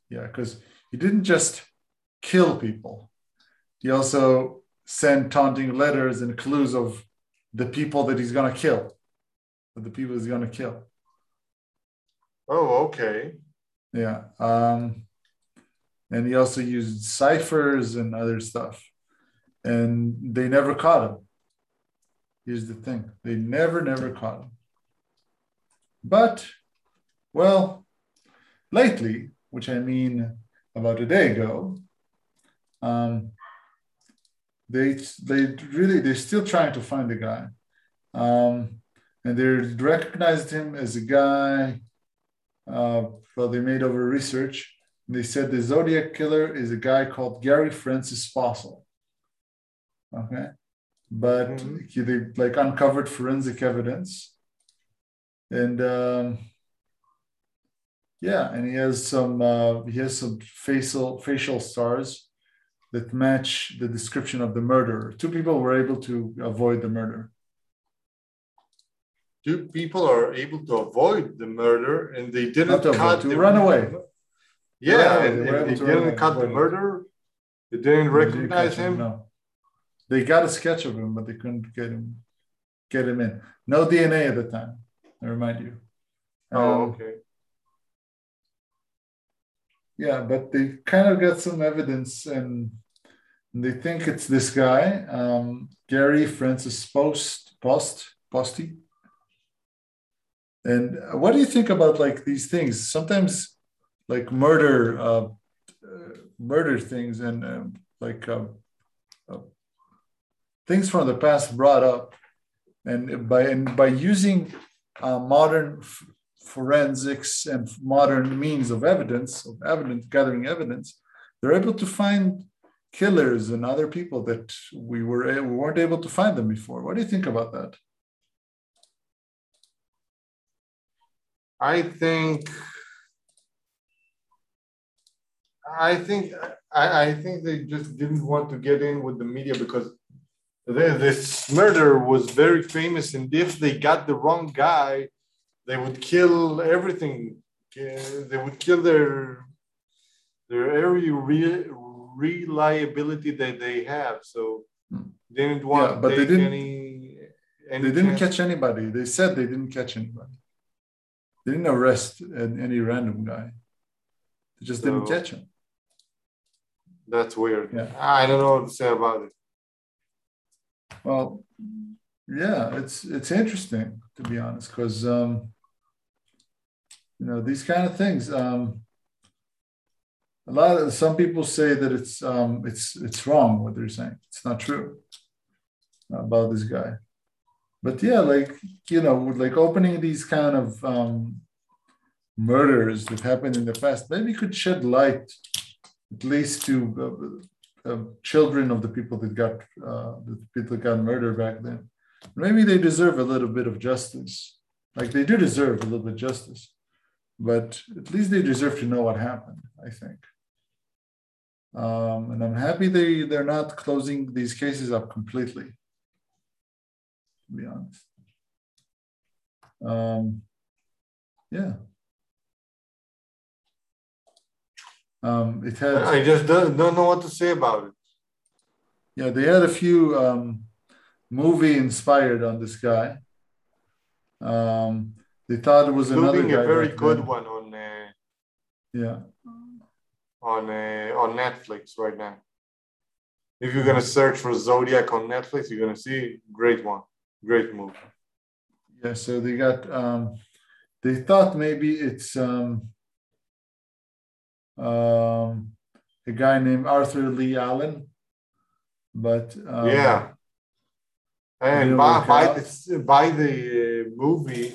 yeah because he didn't just kill people he also sent taunting letters and clues of the people that he's going to kill of the people he's going to kill oh, okay. Yeah. Um, and he also used ciphers and other stuff. And they never caught him. Here's the thing they never, never caught him. But, well, lately, which I mean about a day ago, um, they they really they're still trying to find the guy, um, and they recognized him as a guy. Uh, well, they made over research. They said the Zodiac killer is a guy called Gary Francis Fossil. Okay, but Mhm. he, they like uncovered forensic evidence, and um, yeah, and he has some uh, he has some facial facial stars that match the description of the murderer. Two people were able to avoid the murder. Two people are able to avoid the murder and they didn't Not to avoid, cut to the run away. Yeah, away. and, They and they didn't cut the murder. They didn't recognize catch him. No, they got a sketch of him, but they couldn't get him get him in. No DNA at the time. I remind you. Oh, Um, okay. Yeah, but they kind of got some evidence and they think it's this guy, um, Gary Francis Post, Post, Posty. And what do you think about like these things? Sometimes, like murder, uh, uh, murder things, and um, like uh, uh, things from the past brought up, and by and by using uh, modern forensics and modern means of evidence, of evidence gathering evidence, they're able to find killers and other people that we were eh, we weren't able to find them before. What do you think about that? I think I think I, I think they just didn't want to get in with the media because this murder was very famous, and if they got the wrong guy, they would kill everything. They would kill their their every re- reliability that they have. So Hmm. they didn't want Yeah, but they didn't- any. any They didn't chance. catch anybody. They said they didn't catch anybody. They didn't arrest any random guy. They just didn't catch him. That's weird. Yeah. I don't know what to say about it. Well, yeah, it's it's interesting to be honest, because um, you know these kind of things. Um, a lot of some people say that it's um, it's it's wrong what they're saying. It's not true about this guy. But yeah, like you know, like opening these kind of um, murders that happened in the past, maybe could shed light at least to uh, uh, children of the people that got uh, the people that got murdered back then. Maybe they deserve a little bit of justice. Like they do deserve a little bit of justice, but at least they deserve to know what happened. I think, um, and I'm happy they they're not closing these cases up completely. To be honest, um, yeah. Um, it had I just don't, don't know what to say about it. Yeah, they had a few um, movie inspired on this guy. Um, they thought it was another Including guy a very back good then. one on uh, Yeah, on uh, on Netflix right now. If you're gonna search for Zodiac on Netflix, you're gonna see great one, great movie. yeah. So they got. Um, they thought maybe it's um, um, a guy named Arthur Lee Allen, but um, yeah, and by by the by the uh, movie,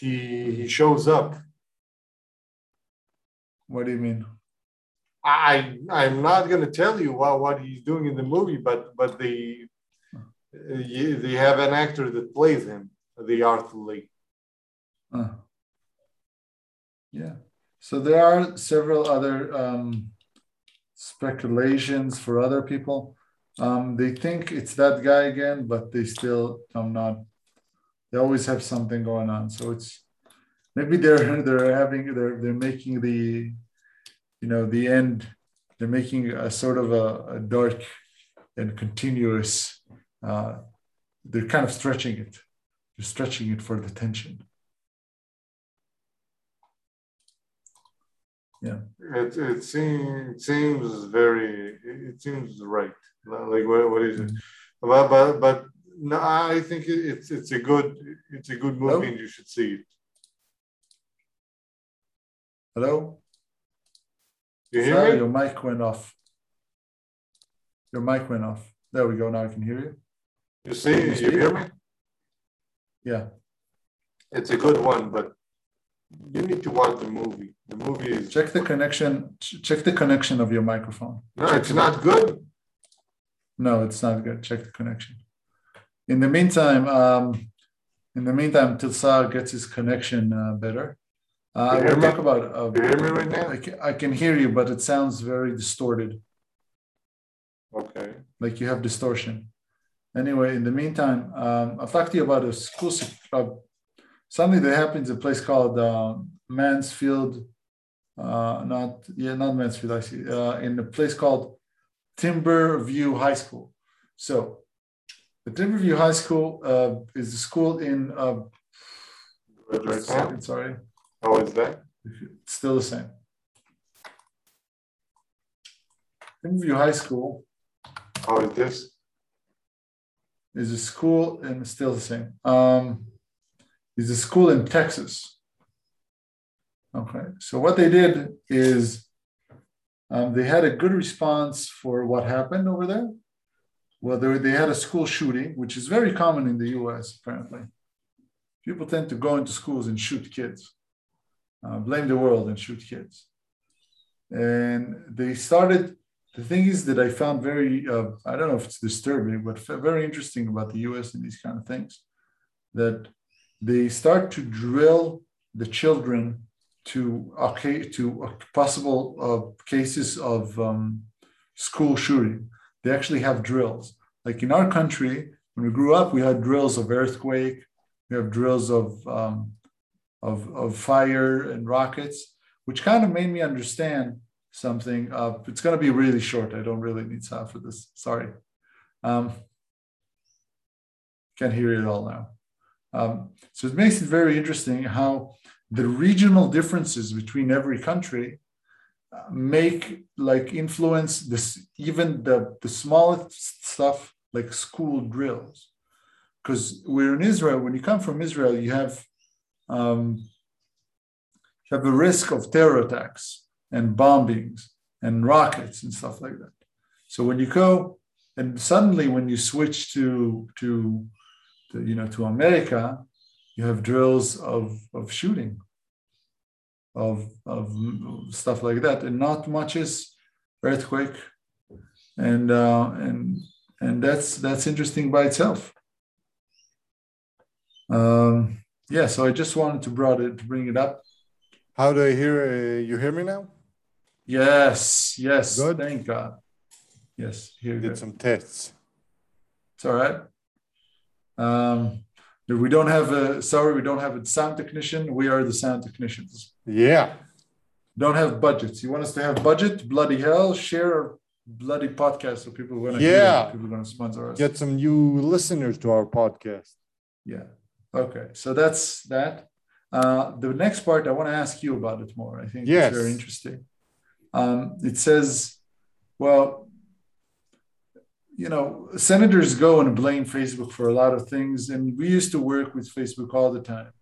he he shows up. What do you mean? I I'm not gonna tell you what what he's doing in the movie, but but the uh, you- they have an actor that plays him, the Arthur Lee. Uh, yeah. So there are several other um, speculations for other people. Um, they think it's that guy again, but they still, I'm not. They always have something going on. So it's maybe they're (laughs) they're having they're they're making the, you know, the end. They're making a sort of a, a dark and continuous. Uh, they're kind of stretching it. They're stretching it for the tension. Yeah. It it seems seems very it seems right. Like what, what is it? But but but no, I think it's it's a good it's a good movie and you should see it. Hello? You Sorry, hear me? your mic went off. Your mic went off. There we go. Now I can hear you. You see, you hear me? Yeah. It's a good one, but you need to watch the movie. The movie is Check the connection. Check the connection of your microphone. no, it's not good. No, it's not good. Check the connection. In the meantime, um, in the meantime, till Saar gets his connection uh, better, uh, I will talk about. Uh, You hear me right now? I can, I can hear you, but it sounds very distorted, Okay. like you have distortion. Anyway, in the meantime, um, I'll talk to you about a school, uh, something that happens in a place called uh, Mansfield. Uh, not yeah, not Mansfield. I see. Uh, in a place called Timber View High School. So, the Timber View High School uh, is a school in. Uh, Good right just a now. second, sorry, How is that? it's still the same. Timber View High School How is this? is a school and still the same. Um, is a school in Texas. Okay, so what they did is um, they had a good response for what happened over there. Well, they, had a school shooting, which is very common in the US, apparently. People tend to go into schools and shoot kids, uh, blame the world and shoot kids. And they started the thing is that I found very, uh, I don't know if it's disturbing, but very interesting about the US and these kind of things, that they start to drill the children to okay to possible uh, cases of um, school shooting. They actually have drills. Like in our country, when we grew up, we had drills of earthquake, we have drills of um, of, of fire and rockets, which kind of made me understand something. It's going to be really short. I don't really need time for this. Sorry. Um, can't hear it all now. Um, so it makes it very interesting how the regional differences between every country make like influence this even the the smallest stuff like school drills. Because we're in israel. When you come from israel you have um, you have a risk of terror attacks and bombings and rockets and stuff like that. So when you go and suddenly when you switch to to, to you know to America, you have drills of of shooting, of of stuff like that, and not much is earthquake, and uh, and and that's that's interesting by itself. Um, yeah, so I just wanted to brought it to bring it up. How do I hear? Uh, you hear me now? Yes, yes. Good. Thank God. Yes, here Did go. some tests. It's all right. Um, we don't have a sorry, we don't have a sound technician. We are the sound technicians. Yeah. Don't have budgets. You want us to have budget? Bloody hell! Share our bloody podcast so people are gonna Yeah. people are gonna sponsor us. Get some new listeners to our podcast. Yeah. Okay. So that's that. Uh, the next part, I want to ask you about it more. I think Yes. it's very interesting. Um, it says, well, you know, senators go and blame Facebook for a lot of things, and we used to work with Facebook all the time.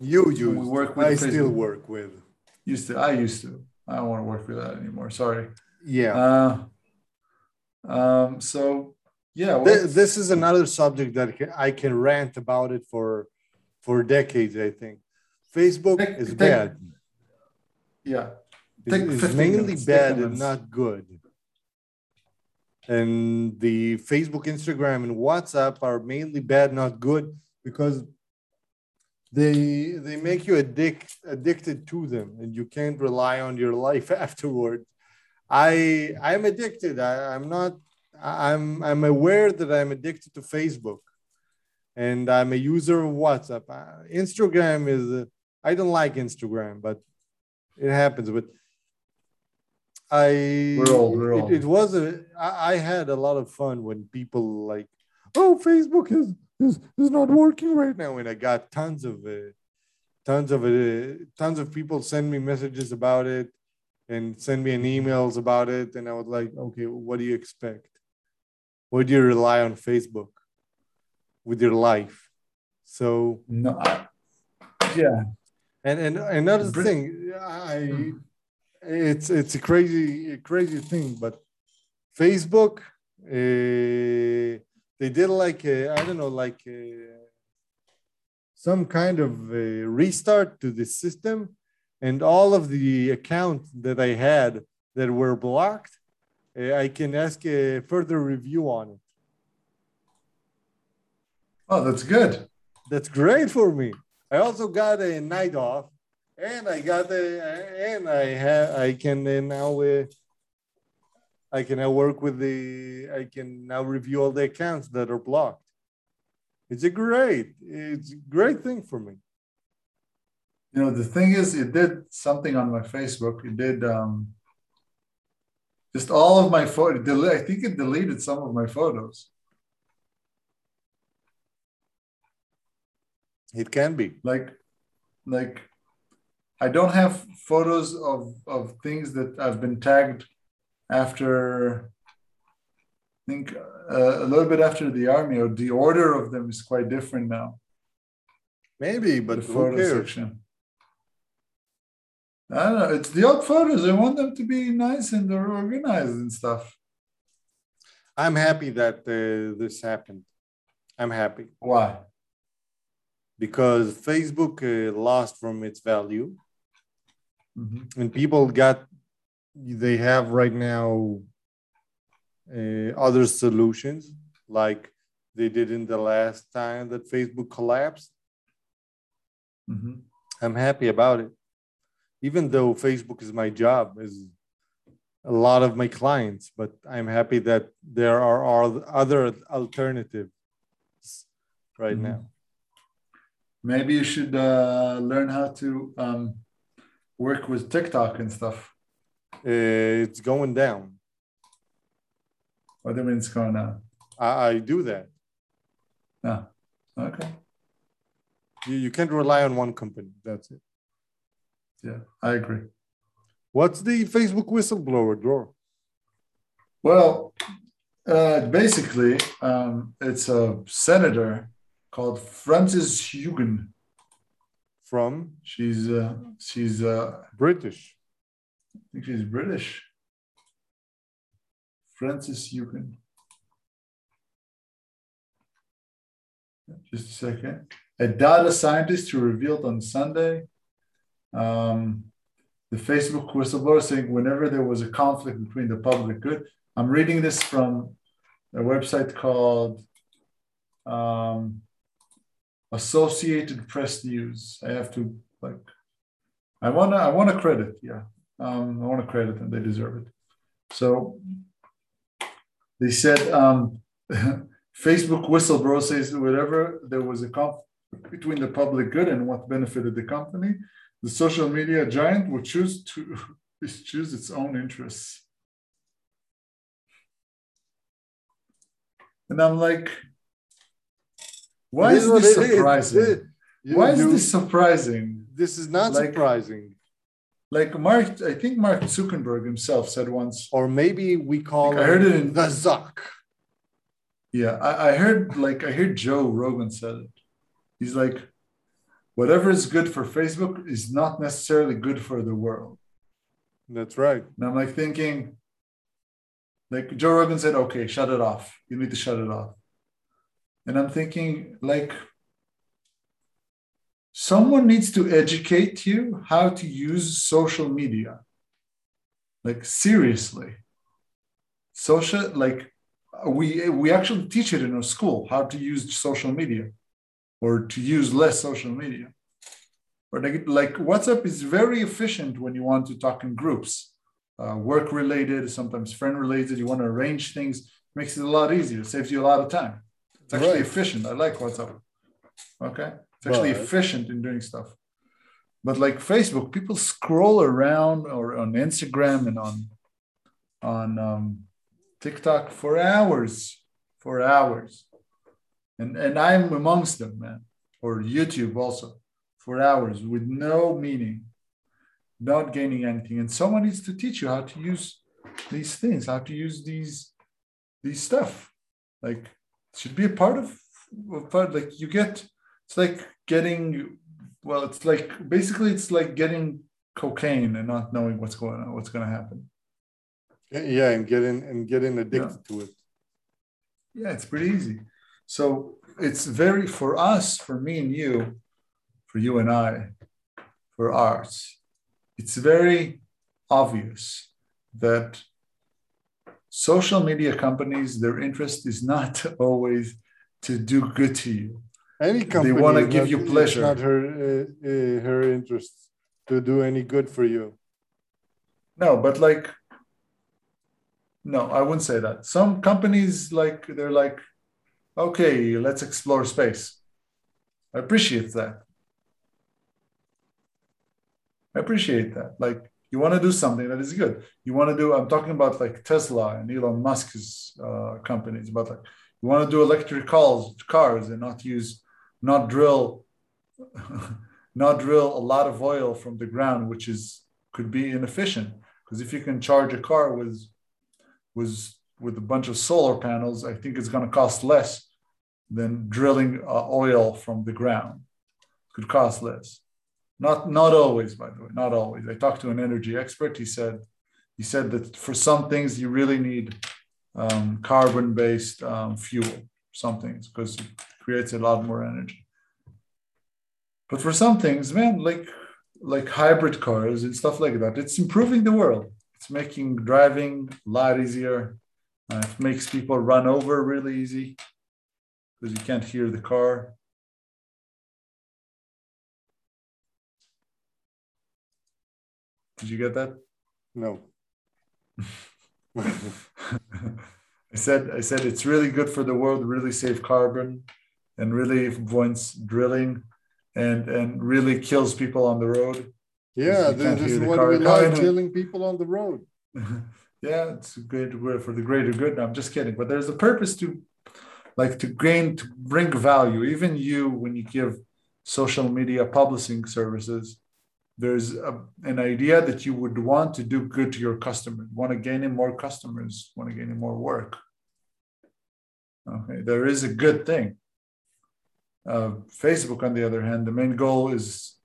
You We work with I Facebook. still work with. Used to, I used to. I don't want to work with that anymore. Sorry. Yeah. Uh, um, so yeah, well, Th- this is another subject that I can rant about it for for decades. I think Facebook Take- is take- bad. yeah. It's, take it's 15 mainly minutes, bad and minutes. not good. And the Facebook, Instagram, and WhatsApp are mainly bad, not good, because they they make you addict addicted to them, and you can't rely on your life (laughs) afterward. I I'm addicted. I, I'm not. I'm I'm aware that I'm addicted to Facebook, and I'm a user of WhatsApp. Instagram is. I don't like Instagram, but it happens. But I We're old, we're it, old. it was a I, I had a lot of fun when people like, oh, Facebook is is, is not working right now, and I got tons of it, tons of it, tons of people send me messages about it, and send me an emails about it, and I was like, okay, what do you expect? What do you rely on Facebook with your life? So No, yeah. and and another thing, I mm. It's it's a crazy crazy thing, but Facebook Uh, they did like I I don't know, like some kind of a restart to the system, and all of the accounts that I had that were blocked, I can ask a further review on it. Oh, that's good. That's great for me. I also got a night off, and I got a, and I have, I can now, uh, I can now work with the, I can now review all the accounts that are blocked. It's a great, it's a great thing for me. You know, the thing is, it did something on my Facebook. It did um, just all of my photos. I think it deleted some of my photos. It can be like like i don't have photos of of things that i've been tagged after i think uh, a little bit after the army or the order of them is quite different now. Maybe, but the photo section. I don't know it's the old photos i want them to be nice and they're organized and stuff. I'm happy that uh, this happened. I'm happy. Why? Because Facebook uh, lost from its value, Mhm. and people got they have right now uh, other solutions like they did in the last time that Facebook collapsed. Mhm. I'm happy about it, even though Facebook is my job, is a lot of my clients, but I'm happy that there are are other alternatives right Mhm. now. maybe you should uh, learn how to um, work with tiktok and stuff it's going down. what do you mean it's going on I, I do that. no okay You, you can't rely on one company. That's it. yeah i agree What's the Facebook whistleblower Dror? Well, uh, basically, um, it's a senator called Frances Haugen. From She's uh, she's uh, British. I think she's British. Frances Haugen. Just a second. A data scientist who revealed on Sunday um, the Facebook whistleblower saying whenever there was a conflict between the public good. I'm reading this from a website called um, Associated Press News. I have to like, I wanna, I want to credit, yeah, um, I want to credit them. They deserve it. So they said um, (laughs) Facebook whistleblower says that whenever there was a conflict between the public good and what benefited the company, the social media giant would choose to (laughs) choose its own interests. And I'm like, why It is this surprising? It- you- Why is this surprising? This is not like- surprising. Like Mark, I think Mark Zuckerberg himself said once. Or maybe we call I heard it in- the Zuck. Yeah, I, I heard like I heard Joe Rogan said it. He's like, whatever is good for Facebook is not necessarily good for the world. That's right. And I'm like thinking, like Joe Rogan said, okay, shut it off. You need to shut it off. And I'm thinking, like, someone needs to educate you how to use social media. Like, seriously. Social, like, we we actually teach it in our school how to use social media or to use less social media. Or like, like WhatsApp is very efficient when you want to talk in groups uh, work related, sometimes friend related. You want to arrange things, makes it a lot easier, saves you a lot of time. It's actually Right. efficient. I like WhatsApp. Okay. It's actually But- efficient in doing stuff. But like Facebook, people scroll around or on Instagram and on on um, TikTok for hours, for hours. And and I'm amongst them, man. Or YouTube also for hours with no meaning not gaining anything. And someone needs to teach you how to use these things, how to use these these stuff. Like should be a part of, part like you get it's like getting well, it's like basically it's like getting cocaine and not knowing what's going on, what's gonna happen. Yeah, and getting and getting addicted to it. Yeah, it's pretty easy. So it's very for us, for me and you, for you and I, for arts, it's very obvious that social media companies, their interest is not (laughs) always to do good to you. Any company they want to give you pleasure. not her uh, uh, her interest to do any good for you. No, but like, no, I wouldn't say that. Some companies, like, they're like, okay, let's explore space. I appreciate that. I appreciate that. Like, you want to do something that is good. You want to do, I'm talking about like Tesla and Elon Musk's uh, companies, but like, you want to do electric cars, cars and not use, not drill, (laughs) not drill a lot of oil from the ground, which is could be inefficient. Because if you can charge a car with, with, with a bunch of solar panels, I think it's going to cost less than drilling uh, oil from the ground. Could cost less. Not not always, by the way, not always. I talked to an energy expert. He said he said that for some things you really need um, carbon-based um, fuel. Some things because it creates a lot more energy. But for some things, man, like like hybrid cars and stuff like that, it's improving the world. It's making driving a lot easier. Uh, it makes people run over really easy because you can't hear the car. Did you get that? No. (laughs) I said I said it's really good for the world, really save carbon, and really avoids drilling, and and really kills people on the road. Yeah, this, can't this hear is what we like, killing people on the road. (laughs) yeah, it's great for the greater good. No, I'm just kidding, but there's a purpose to, like, to gain to bring value. Even you, when you give social media publishing services, there's a, an idea that you would want to do good to your customer, want to gain in more customers, want to gain in more work. Okay, there is a good thing. Uh, Facebook, on the other hand, the main goal is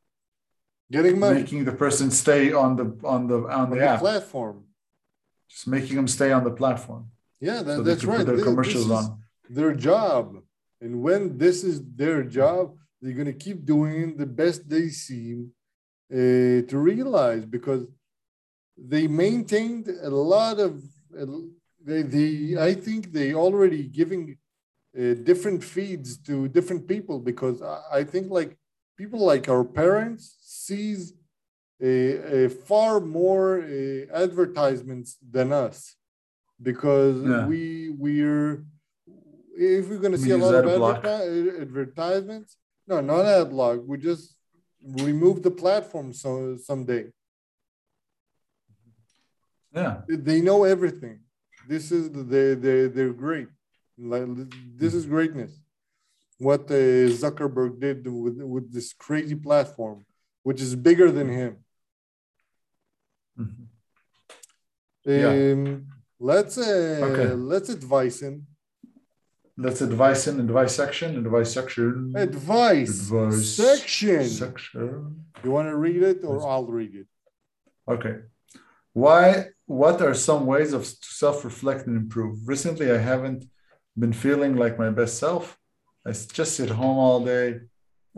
Getting money making the person stay on the on the on on the the app, platform. just making them stay on the platform, Yeah, that, so that's right. their This- commercials this is on. Their job, and when this is their job, they're gonna keep doing the best they seem uh, to realize because they maintained a lot of uh, they, they I think they already giving uh, different feeds to different people because I, I think like people like our parents sees a, a far more uh, advertisements than us because Yeah. we we're if we're gonna We see a lot of ad adverti- advertisements no not ad block we just remove the platform so someday Yeah, they know everything. This is they they they're great. Like this is greatness. What uh, Zuckerberg did with with this crazy platform, which is bigger than him. Mhm. Um, Yeah. Let's uh, Okay. let's advise him. Let's advice in advice section, advice section, Advice, Advice section. section. You want to read it, or I'll read it. Okay. Why? What are some ways of self-reflect and improve? Recently, I haven't been feeling like my best self. I just sit home all day,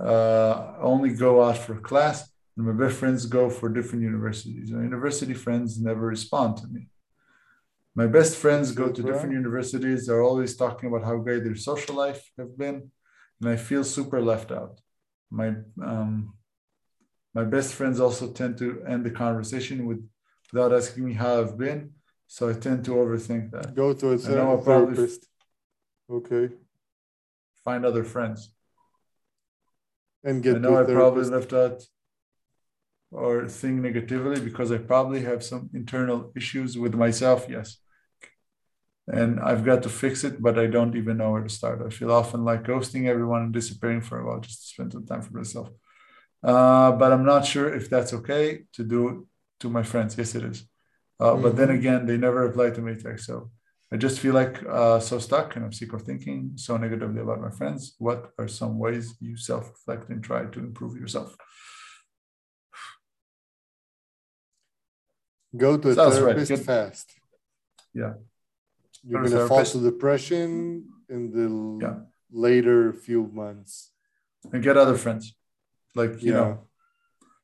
uh, only go out for class, and my best friends go for different universities. My university friends never respond to me. My best friends go to different universities. They're always talking about how great their social life have been, and I feel super left out. My um, my best friends also tend to end the conversation with without asking me how I've been. So I tend to overthink that. Go to a therapist. Okay, Find other friends. and get I know I probably left out or think negatively because I probably have some internal issues with myself. Yes. And I've got to fix it, but I don't even know where to start. I feel often like ghosting everyone and disappearing for a while just to spend some time for myself. Uh, but I'm not sure if that's okay to do to my friends. Yes, it is. Uh, But then Mhm. again, they never reply to me text. So I just feel like uh, so stuck and I'm sick of thinking so negatively about my friends. What are some ways you self reflect and try to improve yourself? Go to a Sounds right. therapist Good. fast. Yeah. You're gonna fall to depression in the Yeah. later few months. and get other friends. Like you Yeah. know,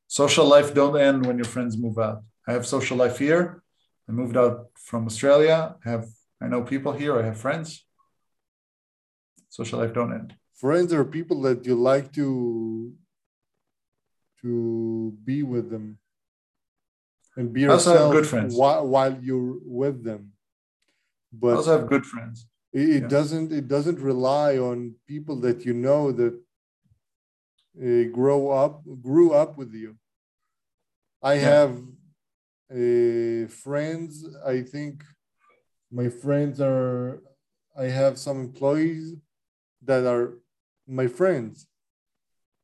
social life don't end when your friends move out. I have social life here. I moved out from Australia. I have I know people here. I have friends. Social life don't end. Friends are people that you like to to be with them and be also yourself good friends. While, while you're with them. I But also have good friends. it, it Yeah. doesn't it doesn't rely on people that you know that uh, grow up grew up with you i Yeah. have uh, friends i think my friends are i have some employees that are my friends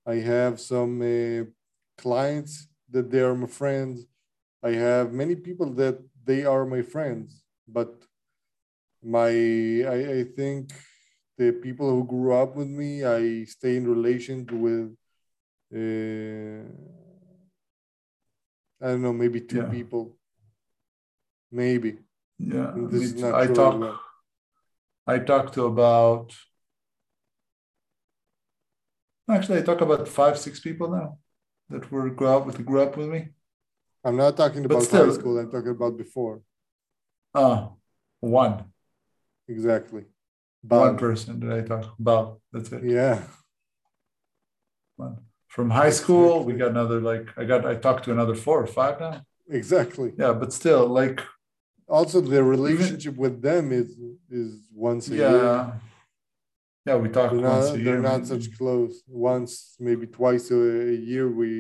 i have some uh, clients that they are my friends i have many people that they are my friends but my I, I think the people who grew up with me i stay in relation with uh, i don't know maybe two Yeah. people maybe Yeah, And this me is not I talk. well. I talk to about. Actually, I talk about five, six people now that were grew up with grew up with me. i'm not talking about still- high school i'm talking about before Ah, one, exactly one person that I talk about. That's it. yeah One. From high school, we got another like I got I talked to another four or five now. exactly Yeah, but still, like also the relationship with them is is once a yeah, year yeah, Yeah, we talk they're once not, a year. they're not such close once maybe twice a, a year we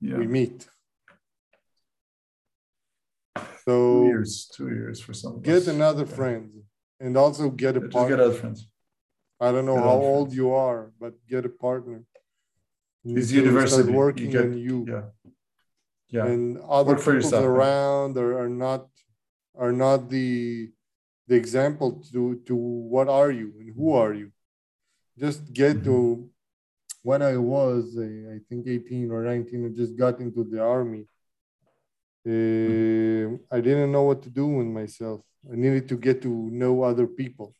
yeah, we meet So two years, two years for some. get another Yeah. friend and also get a Just partner get other friends. i don't know get how old friends. you are but get a partner You It's university. start You working get- on you Yeah, yeah, and other Work people yourself, around are, are not are not the the example to to what are you and who are you just get Mm-hmm. to when i was i think 18 or 19 i just got into the army uh, i didn't know what to do with myself. I needed to get to know other people.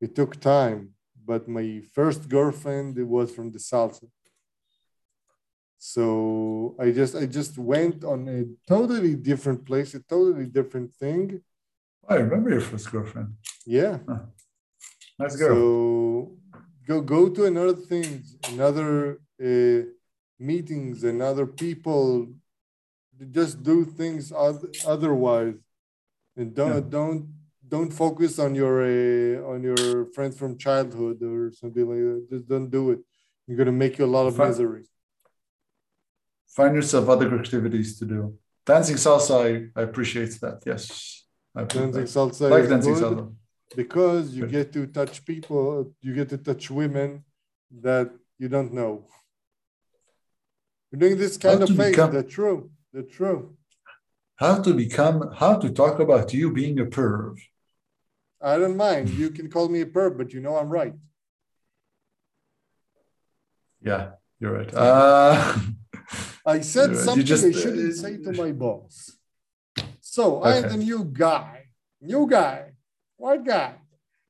It took time but my first girlfriend it was from the salsa. So i just i just went on a totally different place a totally different thing. I remember your first girlfriend. yeah. Nice girl. so go go to another things another uh, meetings another people just do things oth- otherwise and don't Yeah. don't don't focus on your uh, on your friends from childhood or something like that just don't do it you're going to make you a lot of Fi- misery Find yourself other activities to do. Dancing salsa, I, I appreciate that. Yes, I dancing that. salsa like is dancing salsa. because you get to touch people you get to touch women that you don't know you're doing this kind How of face become- they're true they're true How to become, how to talk about you being a perv. i don't mind. You can call me a perv but you know i'm right. Yeah, you're right. Uh, i said right. Something just- i shouldn't say to my boss. So i'm the new guy. New guy. White guy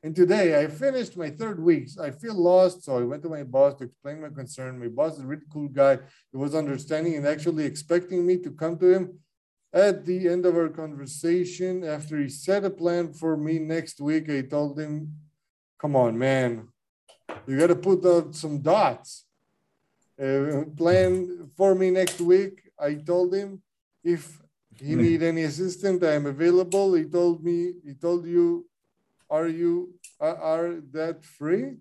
and today i finished my third week i feel lost so i went to my boss to explain my concern my boss is a really cool guy he was understanding and actually expecting me to come to him At the end of our conversation, after he set a plan for me next week, I told him, Come on, man, you got to put out some dots. Uh, plan for me next week. I told him if he Hmm. need any assistance, I am available. He told me, he told you, are you are, are that free?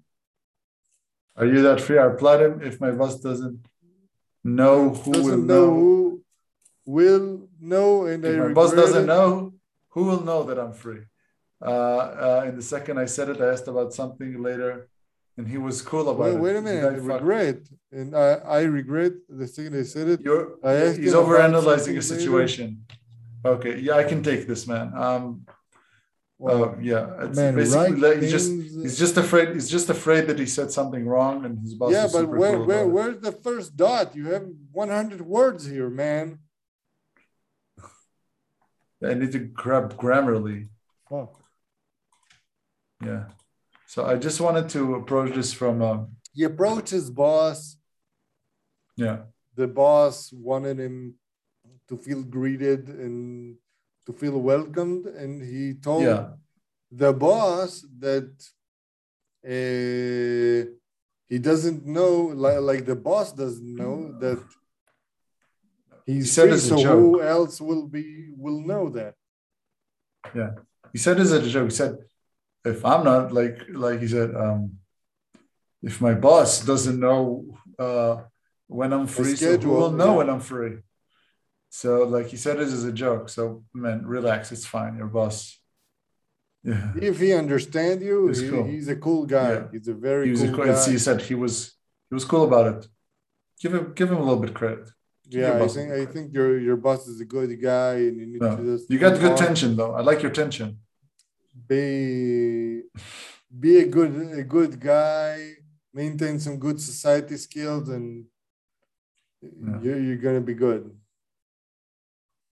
Are you that free? I replied him if my boss doesn't know who doesn't will know know. who will know, and I If my boss doesn't it. know, who will know that I'm free? Uh, uh, in the second I said it, I asked about something later, and he was cool about Wait, it. wait a minute. I regret, and I, I regret the second I said it. You're, I asked he's overanalyzing a situation. Okay, yeah, I can take this, man. Um, Well, uh, yeah, it's man, basically right like, he's just he's just afraid. He's just afraid that he said something wrong, and his boss. yeah, is but where, cool where, about it. where's the first dot? You have 100 words here, man. I need to grab Grammarly. Fuck. Yeah. So I just wanted to approach this from, uh, He approached his boss. yeah, The boss wanted him to feel greeted and to feel welcomed, and he told yeah, the boss that uh, he doesn't know, like, like the boss doesn't know that he said free, as a so who else will be will know that? Yeah, he said as a joke. He said, if I'm not like like he said, um, if my boss doesn't know uh, when I'm free, so who schedule, will know yeah. when I'm free? So like he said this as a joke. So man, relax, it's fine. Your boss. Yeah. If he understand you, He's he- cool. he's a cool guy. Yeah. He's a very He was cool a, guy. he said he was he was cool about it. Give him give him a little bit credit. yeah, I think I think your your boss is a good guy, and you need No, to just you got good on. tension though. I like your tension. Be be a good a good guy. Maintain some good society skills, and Yeah. you're you're gonna be good.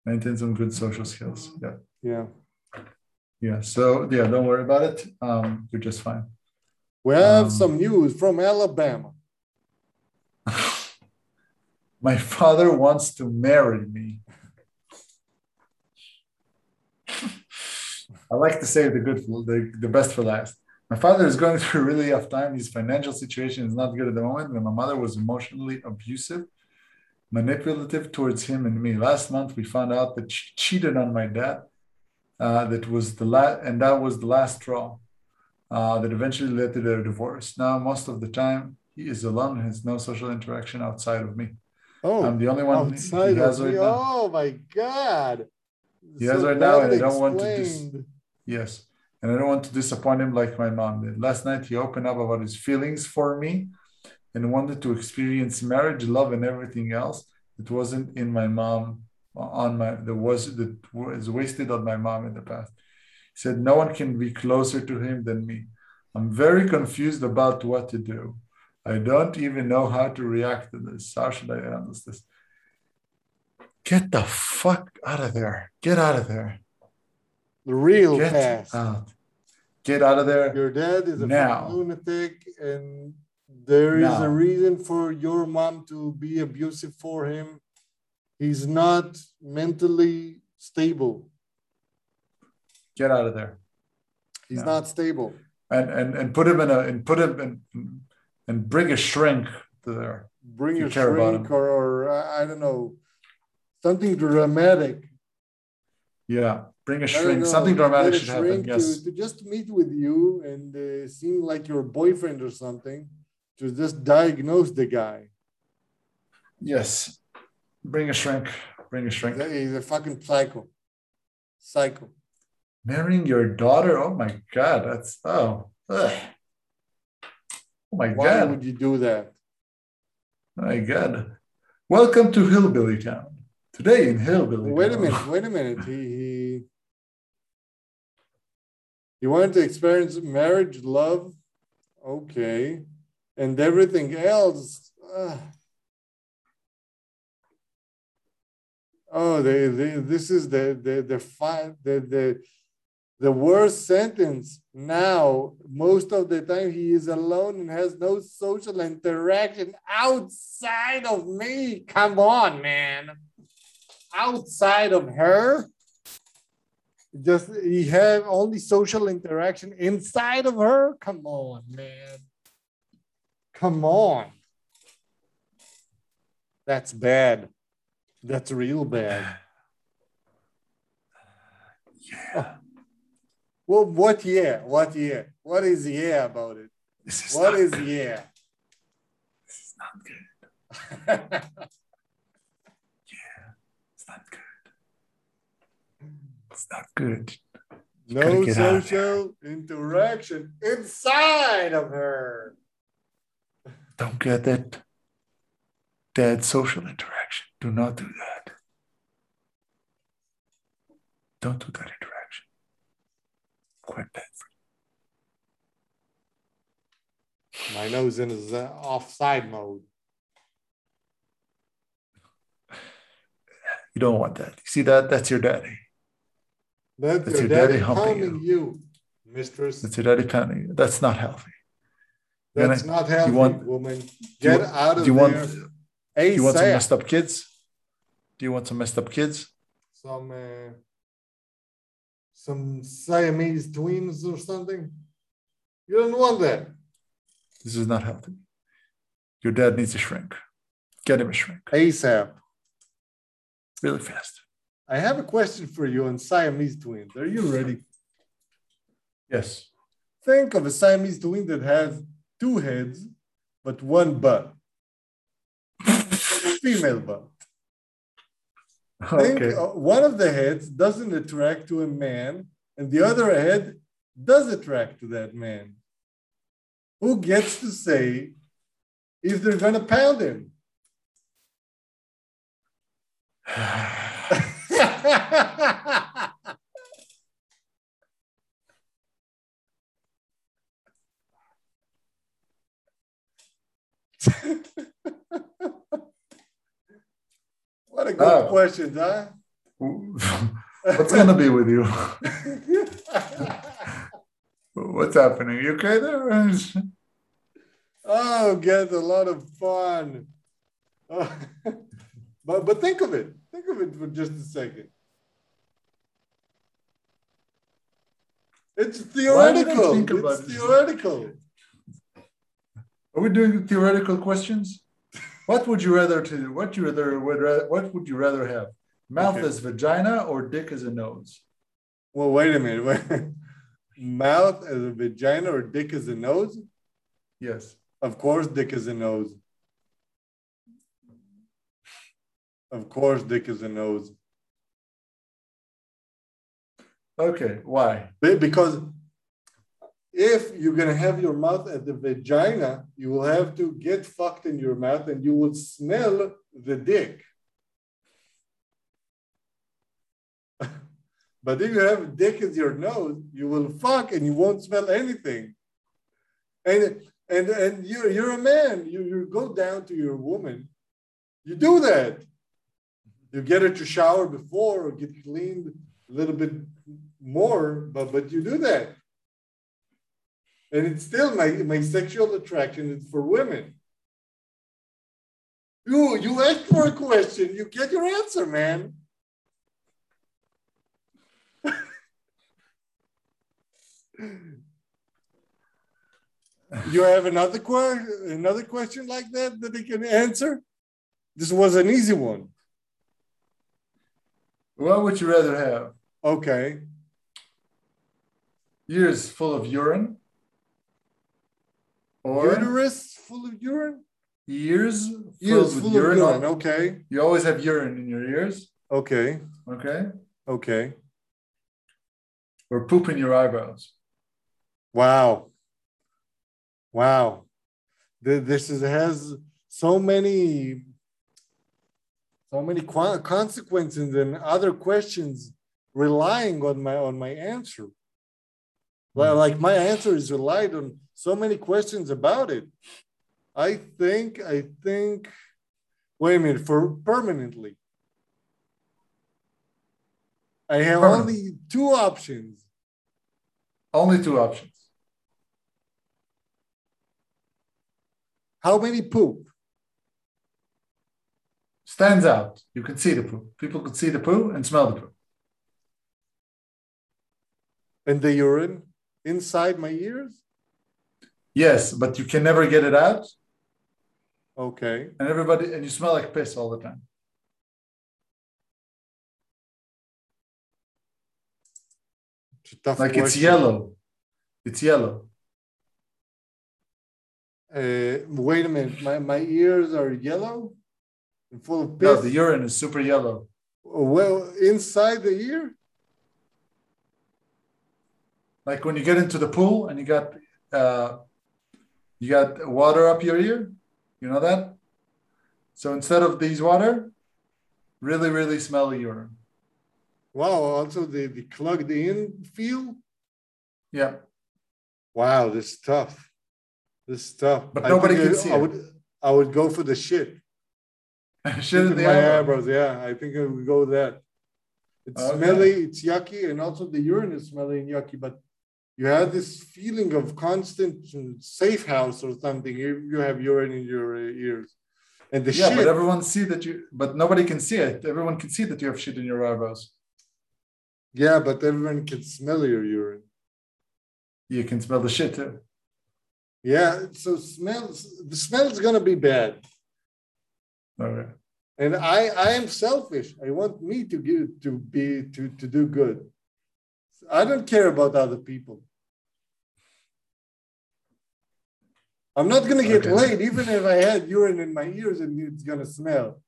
Maintain some good social skills. Yeah. Yeah. Yeah. So yeah, don't worry about it. Um, you're just fine. We have Um, some news from Alabama. (laughs) My father wants to marry me. (laughs) I like to save the good, the, the best for last. My father is going (laughs) through a really rough time. His financial situation is not good at the moment. And my mother was emotionally abusive, manipulative towards him and me. Last month, we found out that she cheated on my dad. Uh, that was the last, and that was the last straw uh, that eventually led to their divorce. Now, most of the time, he is alone and has no social interaction outside of me. Oh, I'm the only one outside he has right me. now. Oh my god! He has So right now, and I don't want to dis- Yes. And I don't want to disappoint him like my mom did. Last night, he opened up about his feelings for me and wanted to experience marriage, love, and everything else that wasn't in my mom, uh, on my, that was, that was wasted on my mom in the past. He said, No one can be closer to him than me. I'm very confused about what to do. I don't even know how to react to this. How should I handle this? Get the fuck out of there. Get out of there. The real Get fast. out. Get out of there. Your dad is a Now. lunatic, and there is Now. a reason for your mom to be abusive for him. He's not mentally stable. Get out of there. He's No. not stable. And and and put him in a and put him in and bring a shrink to there. Bring a shrink or, or I don't know, something dramatic. Yeah. Bring a shrink. know, Something dramatic should happen. Yes. To, to just meet with you and uh, seem like your boyfriend or something, to just diagnose the guy. Yes. Bring a shrink. Bring a shrink. He's a, fucking psycho. Psycho. Marrying your daughter. Oh my god. That's oh. Ugh. Oh my Why god. Why would you do that? My god. Welcome to Hillbilly Town. Today in Hillbilly Wait a minute. Wait a minute. He he. He wanted to experience marriage, love, okay, and everything else. uh, oh, they, they, this is the the the fi- the the the worst sentence. Now, most of the time, he is alone and has no social interaction outside of me. Come on, man. Outside of her, just he have only social interaction inside of her. Come on, man. Come on. That's bad. That's real bad. (sighs) Yeah. Oh. Well, what yeah? What yeah? What is yeah about it? This is What not is good. yeah? This is not good. (laughs) It's not good. It's not good. no gotta get out of social interaction inside of her. Don't get that dead social interaction. Do not do that. Don't do that interaction. Quite bad for you. My nose in is uh, offside mode. you. You don't want that. You see that? That's your daddy. That's, That's your your daddy daddy humping humping you. mistress. It's already pounding. That's not healthy. That's gonna- not healthy, want- woman. You Get out of do you want there. do you want some messed up kids? Do you want some messed up kids? some uh, some Siamese twins or something. You don't want that. This is not healthy. Your dad needs a shrink. Get him a shrink ASAP. really fast. I have a question for you on Siamese twins. Are you ready? Yes. Think of a Siamese twin that has two heads but one butt. (laughs) Female butt. Think Okay. uh, one of the heads doesn't attract to a man, and the other head does attract to that man. Who gets to say if they're gonna pound him? (sighs) (sighs) (laughs) what a good Oh. question, huh? (laughs) What's gonna be with you? (laughs) What's happening? You okay there? oh, get a lot of fun. Oh, (laughs) but but think of it. Think of it for just a second. It's Why did I theoretical. It's theoretical. Are we doing theoretical questions? What would you rather to what you rather would ra- what would you rather have? Mouth Okay. as vagina or dick as a nose? Well, wait a minute. Wait. (laughs) Mouth as a vagina or dick as a nose? Yes. Of course, dick is a nose. Of course, dick is a nose. Okay. Why? Because if you're gonna have your mouth at the vagina, you will have to get fucked in your mouth and you will smell the dick. (laughs) but if you have dick in your nose, you will fuck and you won't smell anything. And and and you're you're a man. You you go down to your woman. You do that. You get her to shower before or get cleaned a little bit more, but but you do that. And it's still my my sexual attraction is for women. You you ask for a question, you get your answer, man. you have another que- another question like that that they can answer? This was an easy one. What would you rather have? Okay. Ears full of urine or Uterus full of urine? ears Ears filled with full urine? of urine. Okay. You always have urine in your ears, Okay. okay? Okay. Or poop in your eyebrows. Wow. Wow. This is, has so many so many consequences and other questions relying on my on my answer. Well, hmm. like my answer is relied on so many questions about it. I think I think wait a minute for permanently. I have Permanent. only two options. Only two options. How many poop? Stands out. You can see the poo. People could see the poo and smell the poo. And the urine inside my ears? Yes, but you can never get it out, Okay. and everybody and you smell like piss all the time. It's Like it's yellow. It's yellow. Uh, wait a minute. My, my ears are yellow and full of piss. No, the urine is super yellow. well, inside the ear? Like when you get into the pool and you got uh, you got water up your ear. You know that? So instead of these water, really, really smelly urine. Wow. Also, the, the plugged in feel? Yeah. Wow. This is tough. This is tough. But I nobody can I, see I it. would, I would go for the shit. (laughs) Shit in the at my eyebrow. eyebrows. Yeah, I think I would go with that. It's Okay. smelly, it's yucky, and also the urine is smelly and yucky. But you have this feeling of constant safe house or something. You, you have urine in your ears. And the yeah, shit. but everyone see that you, but nobody can see it. Everyone can see that you have shit in your eyebrows. yeah, but everyone can smell your urine. You can smell the shit too. Yeah, so smells the smell's gonna be bad. Okay. And I I am selfish. I want me to get to be to to do good. I don't care about other people. I'm not gonna get Okay. laid even if I had urine in my ears and it's gonna smell.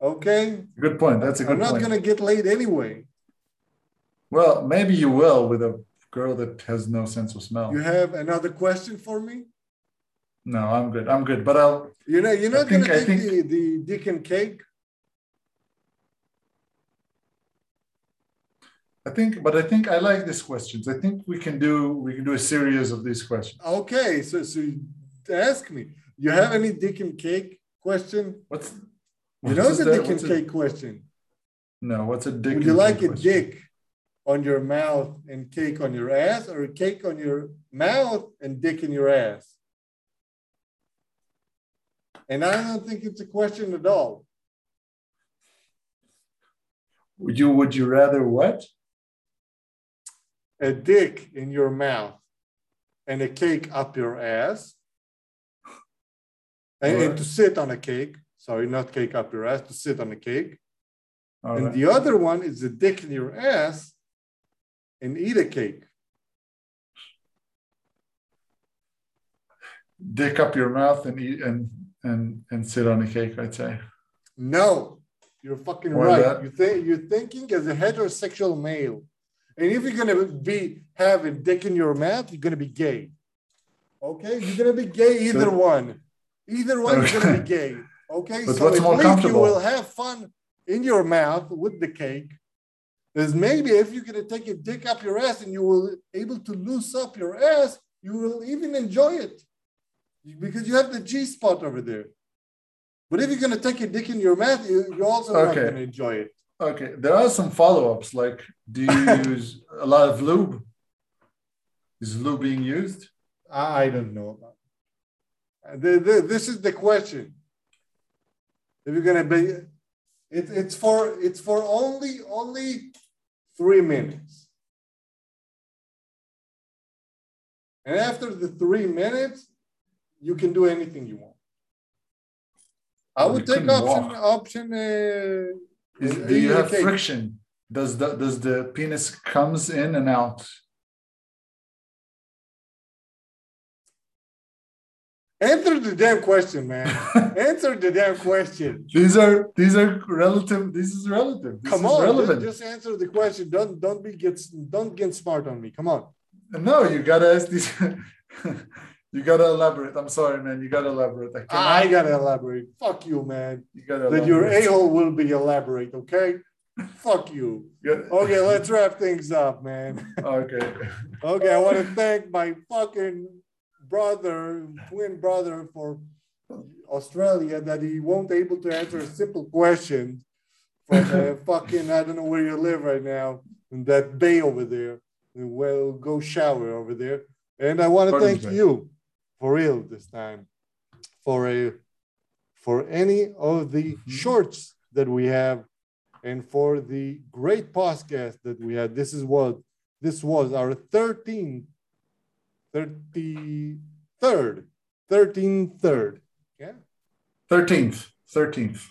Okay? Good point. That's a good I'm not gonna get laid anyway. Well, maybe you will with a girl that has no sense of smell. You have another question for me? No, I'm good. I'm good. But I'll. You know, you're not gonna think- I take think- the, the dick and cake. I think, but I think I like these questions. I think we can do we can do a series of these questions. Okay, so so ask me. You have any dick and cake question? What's You know the dick and What's a- cake question. No, what's a dick? Would you like cake a question? dick on your mouth and cake on your ass, or a cake on your mouth and dick in your ass? And I don't think it's a question at all. Would you would you rather what? A dick in your mouth and a cake up your ass, and, and to sit on a cake. Sorry, not cake up your ass, to sit on a cake. All and right. the other one is a dick in your ass and eat a cake. dick up your mouth and eat and and and sit on a cake. I'd say. No, you're fucking Why right. that? You think you're thinking as a heterosexual male, and if you're gonna be having dick in your mouth, you're gonna be gay. Okay, you're gonna be gay either So- one. Either one is gonna be (laughs) gay. Okay, But so what's at least you will have fun in your mouth with the cake. Is maybe if you're gonna take a dick up your ass and you will able to loose up your ass, you will even enjoy it because you have the G spot over there. But if you're gonna take a dick in your mouth, you, you're also not gonna enjoy it. Okay, there are some follow-ups. Like, do you (laughs) use a lot of lube? Is lube being used? I don't know about. The, the, this is the question. If you're gonna be, it, it's for it's for only only three minutes, and after the three minutes, you can do anything you want. I would you take option walk. option. Uh, Is, do you have friction? Does the does the penis comes in and out? Answer the damn question, man. (laughs) Answer the damn question. These are these are relative. This is relative. This Come is on, relevant. just, just answer the question. Don't don't be get don't get smart on me. Come on. No, you gotta ask these. (laughs) you gotta elaborate. I'm sorry, man. You gotta elaborate. I, cannot, I gotta elaborate. Fuck you, man. You gotta That your a hole will be elaborate. Okay. Fuck you. Okay, let's wrap things up, man. Okay. Okay, I want to thank my fucking brother, twin brother, for Australia that he won't able to answer a simple question from uh, (laughs) fucking I don't know where you live right now in that bay over there. Well, go shower over there. And I want to thank you for real this time for a for any of the Mm-hmm. shorts that we have and for the great podcast that we had. This is what this was our 13th 33rd 13th third yeah Thirteenth. Thirteenth.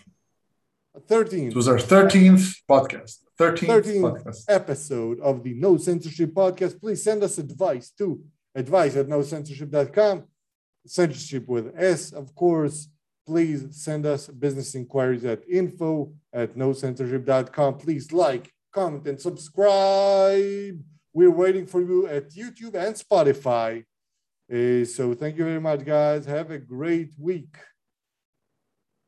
13th It was our thirteenth podcast. Thirteenth 13th podcast. episode of the NoSensorship podcast. Please send us advice to advice at nosensorship.com. Sensorship with S, of course. Please send us business inquiries at info at nosensorship.com. Please like, comment, and subscribe. We're waiting for you at YouTube and Spotify. Uh, so thank you very much, guys. Have a great week.